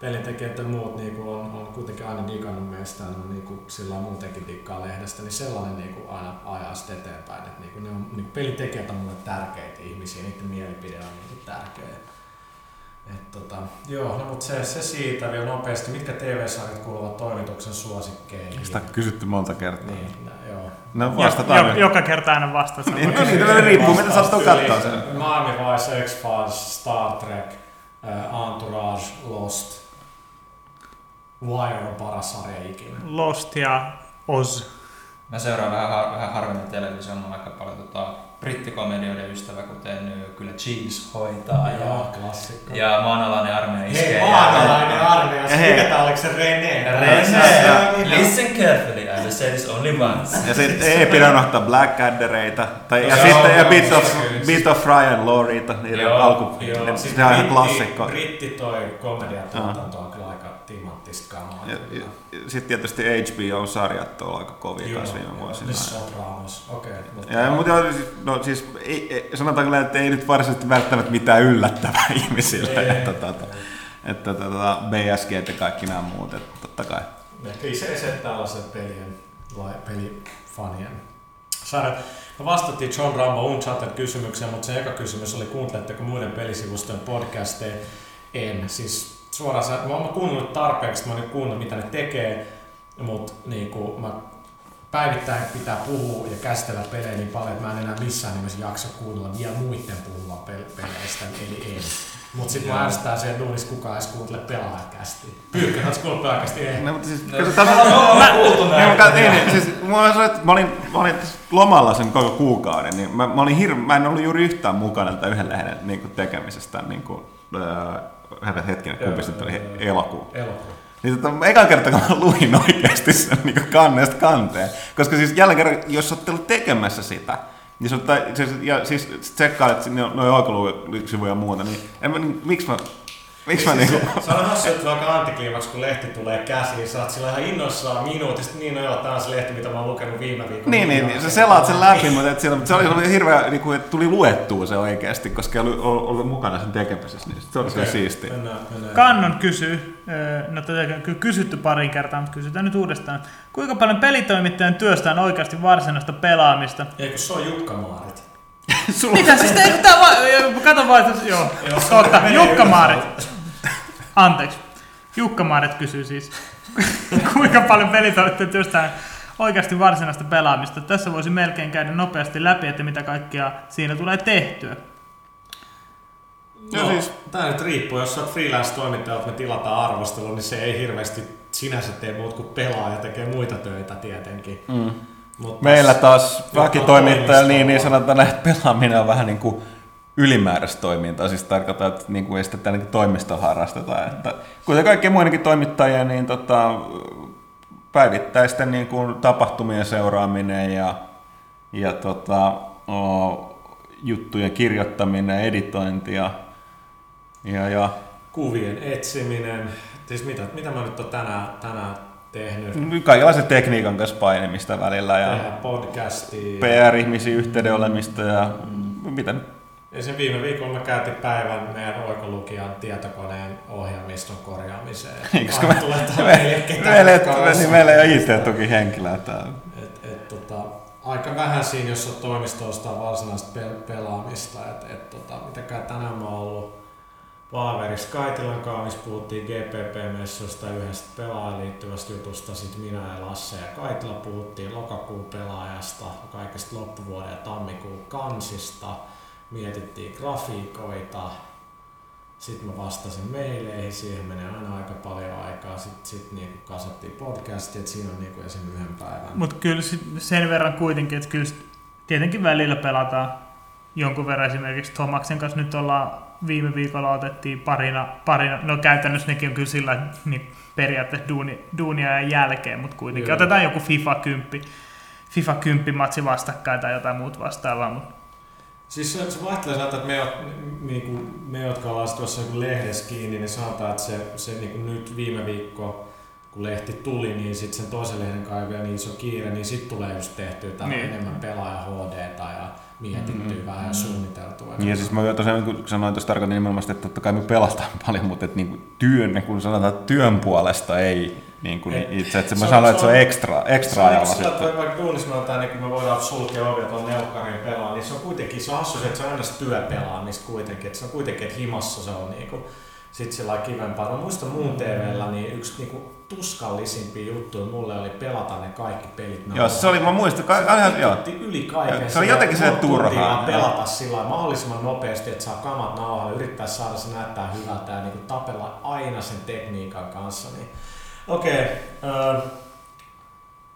pelintekijät ja muut niin kuin on, on kuitenkin aina digannut meistä, on niin kuin, sillä muutenkin dikkaa lehdestä, niin sellainen niin kuin aina ajaa sitä eteenpäin. Niin kuin, ne on, niin kuin pelintekijät on mulle tärkeitä ihmisiä, niiden mielipide on niin kuin tärkeä. Et tota, joo, no mutta se, se siitä vielä nopeasti. Mitkä TV-sarjat kuuluvat toimituksen suosikkeihin? Sitä on kysytty monta kertaa. Niin, no, joo. No vastataan. Jo, joka kerta aina vastataan. niin, no niin, riippuu, mitä sattuu katsoa sen. Miami Vice, X-Files, Star Trek, uh, Entourage, Lost. Wire on paras sarja ikinä. Lost ja Oz. Mä seuraan vähän, vähän harvemmin television, on aika paljon tota, brittikomedioiden ystävä, kuten kyllä Cheese hoitaa. Ja, ja klassikko. Ja maanalainen armeija iskee. Hei, maanalainen armeija. Mikä tää oliko se René? René. Listen carefully, I will say this only once. Ja sitten ei pidä unohtaa Blackaddereita. Tai, ja sitten ja Bit of, Bit of Fry and Laurieita, niiden alku. Joo, se on ihan klassikko. Britti toi komediatuotanto on kyllä timanttista kamaa. Ja, ja, ja sitten tietysti HBO-sarjat on aika kovia kanssa viime vuosina. Sopranos, okei. Okay, mutta Ja, mutta joo, siis, no siis ei, ei, sanotaanko näin, että ei nyt varsinaisesti välttämättä mitään yllättävää ihmisille, Ei, että, ei. tota, että tota, BSG ja kaikki nämä muut, että totta kai. ne kliseiset tällaiset pelien, vai pelifanien sarjat. Me vastattiin John Rambo Uncharted kysymykseen, mutta se eka kysymys oli, kuunteletteko muiden pelisivustojen podcasteja? En. Siis suoraan sanoen, mä oon kuunnellut tarpeeksi, mä oon nyt kuunnellut mitä ne tekee, mutta niinku, mä päivittäin pitää puhua ja käsitellä pelejä niin paljon, että mä en enää missään nimessä jaksa kuunnella vielä muiden puhua pel- peleistä, eli en. Mutta sitten mä ärsyttää se, että duunissa kukaan edes kuuntele pelaajakästi. Pyykkä, ootko kuullut pelaajakästi? Ei. No, mutta siis, No, kato, tässä- mä- mä- kuultu Niin, näin. mä, kat- ei, niin, siis, se, mä olin, mä olin lomalla sen koko kuukauden, niin mä, mä, olin hir- mä en ollut juuri yhtään mukana tätä yhden lehden niin kuin tekemisestä. Niin kuin, äh, hetkinen, kumpi se nyt oli? Elokuu. Elokuu. Niin tota, eka kerta kun mä luin oikeasti sen niin kannesta kanteen. Koska siis jälleen kerran, jos sä ollut tekemässä sitä, niin sä, tai, siis, ja siis tsekkailet noin no, oikolusivuja ja muuta, niin, en mä, niin miksi mä, miksi mä niinku... se, on hassu, että vaikka antikliimaksi, kun lehti tulee käsiin, sä oot sillä ihan innoissaan minuutista, niin no joo, tää on se lehti, mitä mä oon lukenut viime viikolla. Niin, niin, niin, sä selaat sen läpi, mutta et siellä, mutta se oli, oli hirveä, niin kuin, että tuli luettua se oikeasti, koska oli ollut, mukana sen tekemisessä, niin se oli okay. siistiä. Mennään, mennään. Kannon kysyy, no tätä on kyllä kysytty parin kertaa, mutta kysytään nyt uudestaan. Kuinka paljon pelitoimittajan työstä on oikeasti varsinaista pelaamista? Eikö se on Jukka Maarit? Sulla Mitä siis te, tää vaan, kato vaan, että joo, totta, menee Jukka yli Maaret. Anteeksi. Jukka Maaret kysyy siis, kuinka paljon pelitoimittajan työstä on oikeasti varsinaista pelaamista. Tässä voisi melkein käydä nopeasti läpi, että mitä kaikkea siinä tulee tehtyä. No, Joo, siis, siis- tää nyt riippuu, jos sä oot freelance-toimittaja, että me tilataan arvostelu, niin se ei hirveästi sinänsä tee muut kuin pelaa ja tekee muita töitä tietenkin. Mm. Mutta Meillä taas Jotka vakitoimittaja, niin, niin sanotaan, että pelaaminen on vähän niin kuin ylimääräistä toimintaa, siis tarkoittaa, että niin kuin ei sitä täällä niin toimistolla harrasteta. Että, kuten kaikkien muidenkin toimittajien, niin tota, päivittäisten niin kuin tapahtumien seuraaminen ja, ja tota, o, juttujen kirjoittaminen, editointi ja, ja, ja kuvien etsiminen. Siis mitä, mitä mä nyt tänään, tänään tehnyt? kaikenlaisen tekniikan kanssa painimista välillä ja Tehdä podcastia. PR-ihmisiä yhteyden olemista ja mitä nyt Sen viime viikolla mä käytin päivän meidän oikolukijan tietokoneen ohjelmiston korjaamiseen. Koska Aina me- me- kanssa. niin meillä ei ole IT-tukihenkilöä täällä. Et, et, tota, aika vähän siinä, jos on toimistosta varsinaista pel- pelaamista. Et, et, tota, mitäkään tänään mä oon ollut Palaverissa Kaitilan kanssa, missä puhuttiin GPP-messusta ja yhdestä pelaajan liittyvästä jutusta. Sitten minä ja Lasse ja Kaitila puhuttiin lokakuun pelaajasta, kaikesta loppuvuoden ja tammikuun kansista. Mietittiin grafiikoita. Sitten mä vastasin maileihin, siihen menee aina aika paljon aikaa. Sitten sit niinku kasattiin podcastia, että siinä on niinku esim. yhden päivän. Mutta kyllä sen verran kuitenkin, että kyllä tietenkin välillä pelataan jonkun verran esimerkiksi Tomaksen kanssa nyt ollaan viime viikolla otettiin parina, parina no käytännössä nekin on kyllä sillä niin periaatteessa duuni, duunia jälkeen, mutta kuitenkin Joo. otetaan joku FIFA 10, FIFA 10 matsi vastakkain tai jotain muut vastaavaa, mutta Siis se, se vaihtelee sieltä, että me, jo- niin kuin me jotka ollaan tuossa niin lehdessä kiinni, niin sanotaan, että se, se niin kuin nyt viime viikko, kun lehti tuli, niin sitten sen toisen lehden kanssa vielä niin iso kiire, niin sitten tulee just tehtyä täällä Niin. enemmän pelaaja HDta ja mietittyä Mm. vähän ja suunniteltua. Ja siis mä tosiaan niin kuin sanoin, tuossa tarkoitin nimenomaan että totta kai me pelataan paljon, mutta että niin kuin työn, kun sanotaan, että työn puolesta ei niin kuin Ei. itse, että Se mä on- sanoin, se että se on on- ekstra, ekstra se on ajalla sillä, sitten. että vaikka duunissa me, otetaan, niin kun me voidaan sulkea ovia tuon neukkarin pelaa, niin se on kuitenkin, se on hassu, se, että se on aina se työpelaamista kuitenkin, että se on kuitenkin, että himassa se on niinku, sit sillä lailla kivempaa. Mä muistan muun TVllä, niin yksi niinku tuskallisimpia juttuja mulle oli pelata ne kaikki pelit. Joo, se oli, mä muistan, ka- ihan, joo. Yli kaiken. Se oli jotenkin se turhaa, pelata sillä mahdollisimman nopeasti, että saa kamat nauhalle, yrittää saada se näyttää hyvältä ja niinku tapella aina sen tekniikan kanssa. Niin. Okei, okay, äh,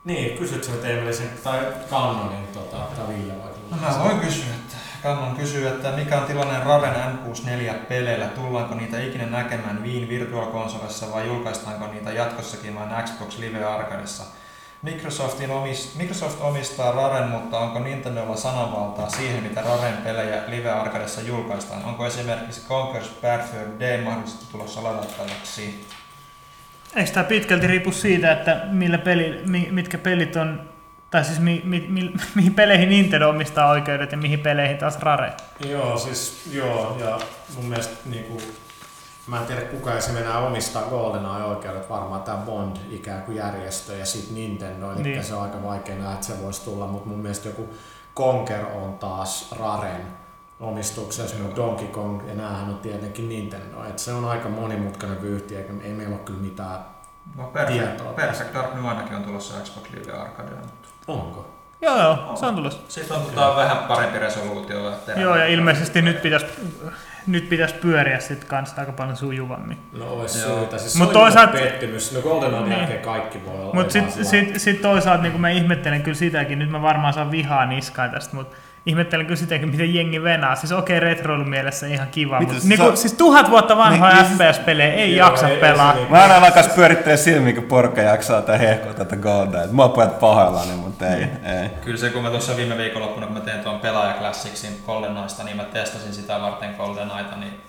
niin, kysytkö nyt Emeli sen, tai Kannonin, tota, tai Ville vai No mä voin kysyä, että Kannon kysyy, että mikä on tilanne Raren N64-peleillä? Tullaanko niitä ikinä näkemään Wien Virtual Consolessa vai julkaistaanko niitä jatkossakin vain Xbox Live Arcadessa? Microsoftin omis, Microsoft omistaa Raren, mutta onko Nintendolla sananvaltaa siihen, mitä Raren pelejä Live Arcadessa julkaistaan? Onko esimerkiksi Conker's Bad Fur Day mahdollisesti tulossa ladattavaksi? Eikö tämä pitkälti riipu siitä, että millä peli, mi, mitkä pelit on, tai siis mi, mi, mi, mihin peleihin Nintendo omistaa oikeudet ja mihin peleihin taas Rare? Joo, siis joo, ja mun mielestä niinku, mä en tiedä kuka se enää omistaa GoldenEye-oikeudet, varmaan tämä Bond ikään kuin järjestö ja sitten Nintendo, eli Niin. se on aika vaikea nähdä, että se voisi tulla, mutta mun mielestä joku Conker on taas Raren omistuksessa, mutta Donkey Kong ja näähän on tietenkin Nintendo, että se on aika monimutkainen vyyhti, eikä ei meillä ole kyllä mitään, No, Perfect, Tietoa. Perfect Dark nyt ainakin on tulossa Xbox Live Arcadeen. mutta onko? Joo, joo, se on tulossa. Siitä on tota vähän parempi resoluutio. Joo, ja ilmeisesti nyt pitäisi nyt pitäisi pyöriä sitten kanssa aika paljon sujuvammin. No olisi syytä, siis Mut se on toisaalta- pettymys, no GoldenEye Niin. jälkeen kaikki voi olla. Mutta sitten sit, sit toisaalta niin mä ihmettelen kyllä sitäkin, nyt mä varmaan saan vihaa niskaan tästä, mutta ihmettelen kyllä sitäkin, miten jengi venaa. Siis okei, retroilun mielessä ihan kiva, Mitä mutta se niinku, saa- siis tuhat vuotta vanhoja Niin, FPS-pelejä ei Joo, jaksa ei- ei pelaa. niin- Mä aina alkaa pyörittää silmiä, kun porukka jaksaa tää hehkoa tätä Golda. Mä oon pojat pahoillani, mutta ei, ei. Kyllä se, kun mä tuossa viime viikonloppuna, kun mä tein tuon pelaaja Classicsin GoldenEyesta, niin mä testasin sitä varten GoldenEyeta, niin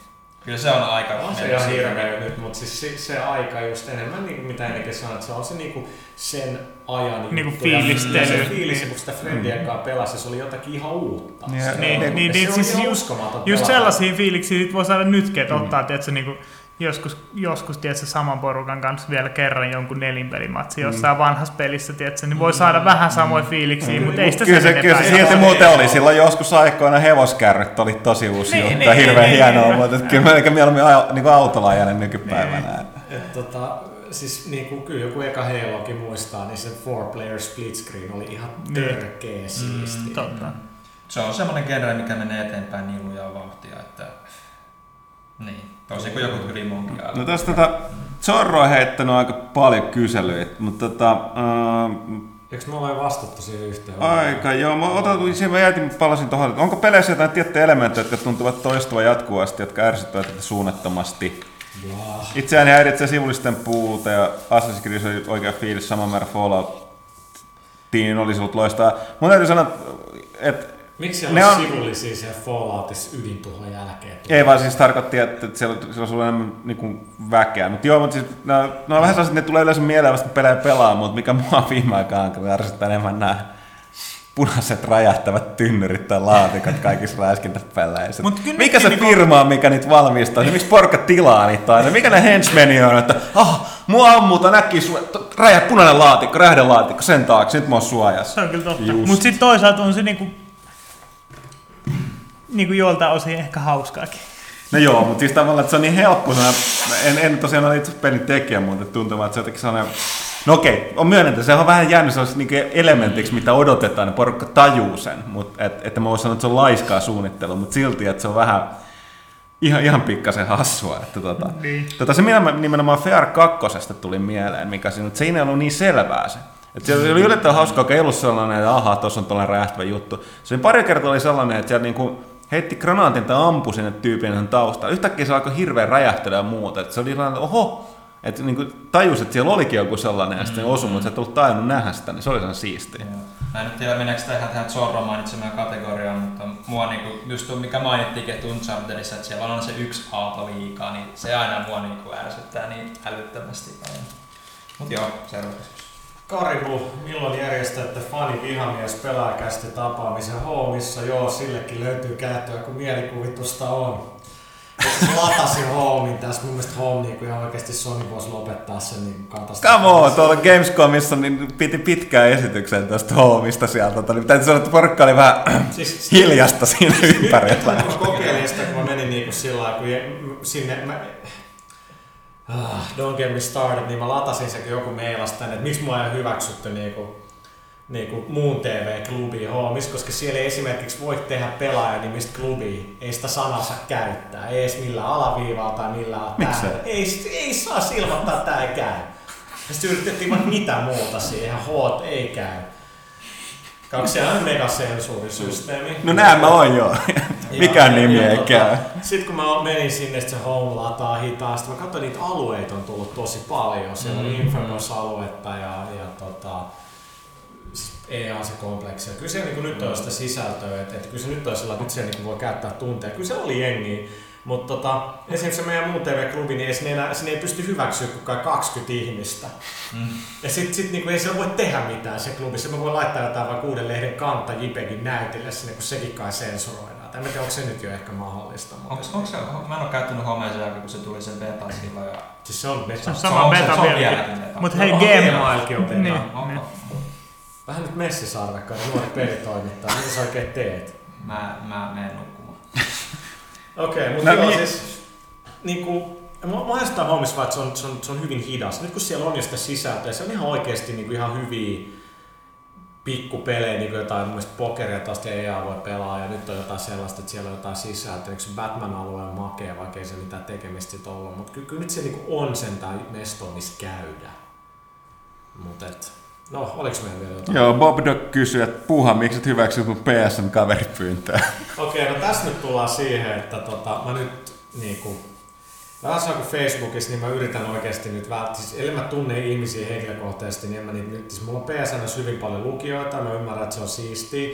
kyllä se on aika... On se ihan hirveä nyt, mutta siis se, se aika just enemmän, niin kuin mitä ennenkin sanoit, se on se niinku sen ajan Niinku juttu ja- fiilistely. ja Se fiilis, kun sitä Friendien kanssa pelasi, se oli jotakin ihan uutta. Niin, Se niin, oli- niin, se niin, oli siis ihan just- uskomaton Just sellaisia fiiliksiä sit voi saada nytkin, että ottaa tiedätkö, niinku, joskus, joskus tiedätkö, saman porukan kanssa vielä kerran jonkun nelinpelimatsi jossain vanhassa pelissä, tiedätkö, niin voi saada vähän samoja fiiliksiä, mutta ei sitä Kyllä se, kyllä se silti muuten oli. Silloin joskus aikoina hevoskärryt oli tosi uusi Niin, juttu niin, ja hirveän niin, hienoa, niin. mutta et kyllä ehkä mieluummin niinku autolla ajan nykypäivänä. Et tota, siis niinku, kyllä joku eka Halokin muistaa, niin se four player split screen oli ihan Niin. törkeä siisti. Totta. Se on semmoinen genre, mikä menee eteenpäin niin lujaa vauhtia, että... Niin, tosi kuin joku yli. No tässä tota, Zorro on heittänyt aika paljon kyselyitä, mutta tota, äh, Eikö me ole vastattu siihen yhteen? aika joo, mä otan, siihen mä jätin, palasin tuohon, että onko peleissä jotain tiettyjä elementtejä, jotka tuntuvat toistuvan jatkuvasti, jotka ärsyttävät tätä suunnattomasti? Jaa. Itseäni häiritsee sivullisten puute ja Assassin's Creed oli oikea fiilis, sama määrä Fallout Tiin olisi ollut loistaa. Mun täytyy sanoa, että Miksi siellä Ne on, on- sivullisia siellä Falloutissa ydintuhon jälkeen? ei vaan siis tarkoitti, että että siellä, siellä olisi ollut enemmän niin kuin väkeä. Mutta joo, mutta siis ne, on- ne on vähän sellaiset, että ne tulee yleensä mieleen vasta kun pelejä pelaa, mutta mikä mua viime aikaan kyllä ärsyttää enemmän nämä punaiset räjähtävät tynnyrit tai laatikot kaikissa räiskintäpeleissä. Mut kyllä Mikä se nytkin firma on, mikä niitä valmistaa? Se, miksi porukka tilaa niitä aina? Mikä ne henchmeni on, että ah, mua ammutaan äkkiä su- t- räjä, punainen laatikko, räjähdelaatikko sen taakse, nyt mä oon suojassa. Se on kyllä totta. Mutta sitten toisaalta on se niinku, niinku joltain osin ehkä hauskaakin. No joo, mutta siis tavallaan, että se on niin helppo. Sana, en, en tosiaan ole itse pelin tekijä, mutta tuntuu, että se on jotenkin sellainen... No okei, on myönnetty, se on vähän jäänyt sellaisiksi niin elementiksi, mitä odotetaan, ja porukka tajuu sen. Mutta et, että mä voin sanoa, että se on laiskaa suunnittelua, mutta silti, että se on vähän ihan, ihan pikkasen hassua. Että tota, Niin. tota, se mitä mä nimenomaan Fair 2 tuli mieleen, mikä siinä, että siinä ei ollut niin selvää se. Että se oli yllättävän hauskaa, kun ei ollut sellainen, että aha, tuossa on tällainen räjähtävä juttu. Se oli pari kertaa oli sellainen, että siellä niinku heitti granaatin tai ampui sinne tyypin sen taustaan. Yhtäkkiä se alkoi hirveän räjähtelyä ja muuta. Että se oli sellainen, että oho, että niinku tajus, että siellä olikin joku sellainen ja sitten osui, mutta sä et ollut tajunnut nähdä sitä, niin se oli sellainen siistiä. Joo. Mä en nyt tiedä meneekö sitä ihan tähän Zorro mainitsemaan kategoriaan, mutta mua niinku, just tuo mikä mainittiinkin, että Unchartedissa, että siellä on se yksi aalto liikaa, niin se aina mua niinku ärsyttää niin älyttömästi paljon. Mut joo, seuraava kysymys. Karibu, milloin järjestätte fani vihamies pelaajakästi tapaamisen Hoomissa? Joo, sillekin löytyy käyttöä, kun mielikuvitusta on. Itse asiassa latasin Hoomin tässä. Mun mielestä Home niin ihan oikeasti Sony voisi lopettaa sen niin katastrofaalisen. Come on, tuolla Gamescomissa niin piti pitkään esityksen tästä hoomista sieltä. Tota, niin täytyy sanoa, että porukka oli vähän Siis, hiljasta siinä ympärillä. Nyt kun mä kokeilin sitä, kun mä menin niinku sillä lailla, kun sinne, mä, ah, don't get me started, niin mä latasin sen, kun joku meilasi tänne, että miksi mua ei hyväksytty niinku, niinku muun TV-klubiin Hoomissa, koska siellä ei esimerkiksi voi tehdä pelaajanimistä klubia, ei sitä sanaa saa käyttää, ei edes millään alaviivalla tai millään täällä. Ei, ei saa silmattaa, että tää ei käy. Ja sitten yritettiin vaikka mitä muuta siihen, H ei käy. Kaksi on megasensuurisysteemi. No näin mä oon joo. Mikään nimi ei käy. Sitten kun mä menin sinne, että se home lataa hitaasti, mä katsoin, niitä alueita on tullut tosi paljon. Siellä on Mm. Infamous-aluetta ja, ja tota, siis EA-se-kompleksia. Kyllä siellä niin nyt on sitä sisältöä, että, että kyllä se nyt on sillä, että nyt siellä niin voi käyttää tunteja. Kyllä siellä oli jengi, Mutta tota, esimerkiksi se meidän muu TV-klubi, niin ei, sinne, enää, sinne ei pysty hyväksyä kukaan 20 ihmistä. Mm. Ja sit, sit niinku, ei siellä voi tehdä mitään se klubi. Se voi laittaa jotain vaikka kuuden lehden kantta JPEGin näytille sinne, kun sekin kai sensuroidaan. En tiedä, onko se nyt jo ehkä mahdollista. Mutta Onko, onko se, mä en ole käyttänyt homea sen jälkeen, kun se tuli sen beta silloin. Ja... siis se on beta. Se on Se sama on- se- beta se on vieläkin. beta. Mutta hei, game... Gmailkin on beta. Niin, Onko? niin. Vähän nyt messisarvekkaan, nuori pelitoimittaja. Mitä sä oikein teet? Mä, mä menen nukkumaan. Okei, mutta No joo, niin. siis niinku, mä maistaa hommissa vaan, että se on, se, on, se on hyvin hidas. Nyt kun siellä on jo sitä sisältöä, se on ihan oikeasti niinku ihan hyviä pikkupelejä, niin kuin jotain mielestä pokeria taas EA voi pelaa ja nyt on jotain sellaista, että siellä on jotain sisältöä. Eikö se Batman-alue on makea, vaikka ei se mitään tekemistä sit ollut. Mutta kyllä, kyllä nyt se niinku on sentään mesto, missä käydä. Mutta et, no, oliks meillä vielä jotain? Joo, Bob Doc kysyi, että puha, miksi et hyväksy mun PSN kaveripyyntöä? Okei, no tässä nyt tullaan siihen, että tota, mä nyt niinku, vähän sama kuin Facebookissa, niin mä yritän oikeasti nyt välttää, siis ellei mä tunne ihmisiä henkilökohtaisesti, niin en mä niitä nyt, siis mulla on PSN hyvin paljon lukijoita, mä ymmärrän, että se on siistiä.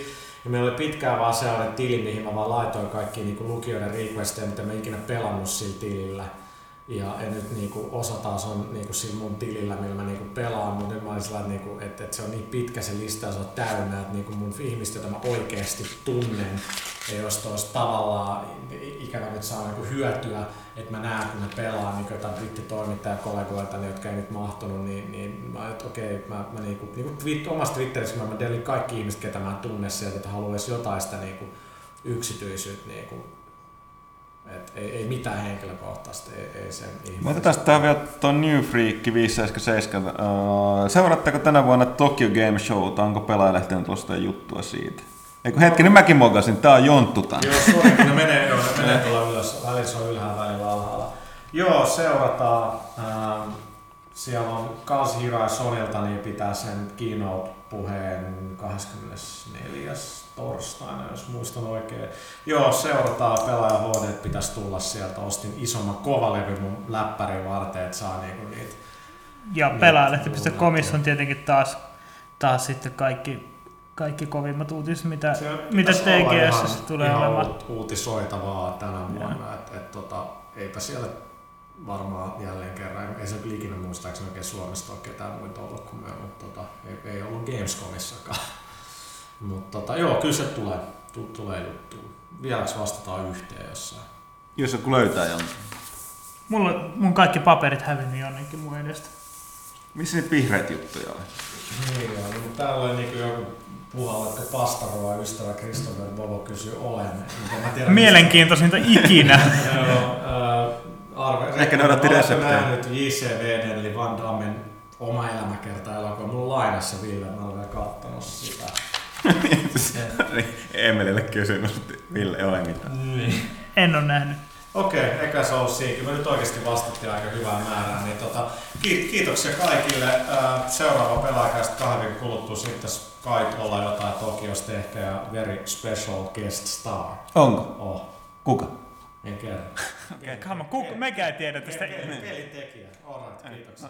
Ja meillä oli pitkään vaan sellainen tili, mihin mä vaan laitoin kaikki niinku lukijoiden requesteja, mitä mä ikinä pelannut sillä tilillä. Ja, ja nyt niinku osa taas on niinku sillä mun tilillä, millä mä niinku pelaan, mutta nyt mä olin sellainen, niinku, että, että se on niin pitkä se lista ja se on täynnä, että niinku mun ihmistä, joita mä oikeasti tunnen, ja josta olisi tavallaan ikävä nyt saa niinku hyötyä, että mä näen, kun ne pelaa niin jotain brittitoimittajakollegoita, niin, jotka ei nyt mahtunut, niin, niin mä että okei, mä, mä niinku, niinku tweet, omassa Twitterissä mä, mä delin kaikki ihmiset, ketä mä en tunne sieltä, että haluaisi jotain sitä niinku, yksityisyyttä. Niinku, et ei, ei mitään henkilökohtaista, ei, ei sen ihme. Mä otetaan tää vielä tuon New Freak 577. Uh, seuraatteko tänä vuonna Tokyo Game Showta? Onko pelaajalehteen tuosta juttua siitä? Eikö hetki, nyt mäkin mokasin. Tää on Jonttu tän. Joo, suorikin ne menee, joo, ne menee tuolla ylös. Välillä se on ylhäällä, välillä alhaalla. Joo, seurataan. Ähm, siellä on Kazuhiro ja Sonilta, niin pitää sen keynote-puheen 24. torstaina, jos muistan oikein. Joo, seurataan pelaaja HD, että pitäisi tulla sieltä. Ostin isomman kovalevy mun läppärin varten, että saa niinku niitä. Ja pelaajalehti.comissa on tietenkin taas, taas sitten kaikki, kaikki kovimmat uutiset, mitä, Se mitä TGS tulee ihan olemaan. uut- uutisoitavaa tänä vuonna. Et, et, tota, eipä siellä varmaan jälleen kerran, ei se kyllä ikinä muistaakseni oikein Suomesta ole ketään muita ollut kuin me, mutta tota, ei, ei ollut Gamescomissakaan. mutta tota, joo, kyllä se tulee, tu, tulee juttu. Vieläks vastataan yhteen jossain? Jos joku löytää Jonttu. Mulla on mun kaikki paperit hävinnyt jonnekin mun edestä. Missä niitä vihreitä juttuja oli? Niin joo, niin täällä oli niinku joku puhallette pastaroa ystävä Christopher Bobo kysyy olen. Mutta mä tiedän, Mielenkiintoisinta ikinä. Joo, äh, Arve, Ehkä ne odotti Oletko reseptejä. nähnyt JCVD eli Van Dammen oma elämäkerta elokuva. Mulla on lainassa Ville, mä olen vielä kattonut sitä. Emelille kysymys, Ville ei ole mitään. Niin. En ole nähnyt. Okei, eikä se ollut siinä. Kyllä me nyt oikeasti vastattiin aika hyvää määrää. Niin tota, ki- kiitoksia kaikille. Seuraava pelaajakäistä kahden viikon kuluttua sitten kai olla jotain Tokiosta ehkä ja very special guest star. Onko? Oh, Kuka? En kerro. Come on, kuka, mekään ei tiedä tästä. Pelitekijä. Alright, kiitoksia.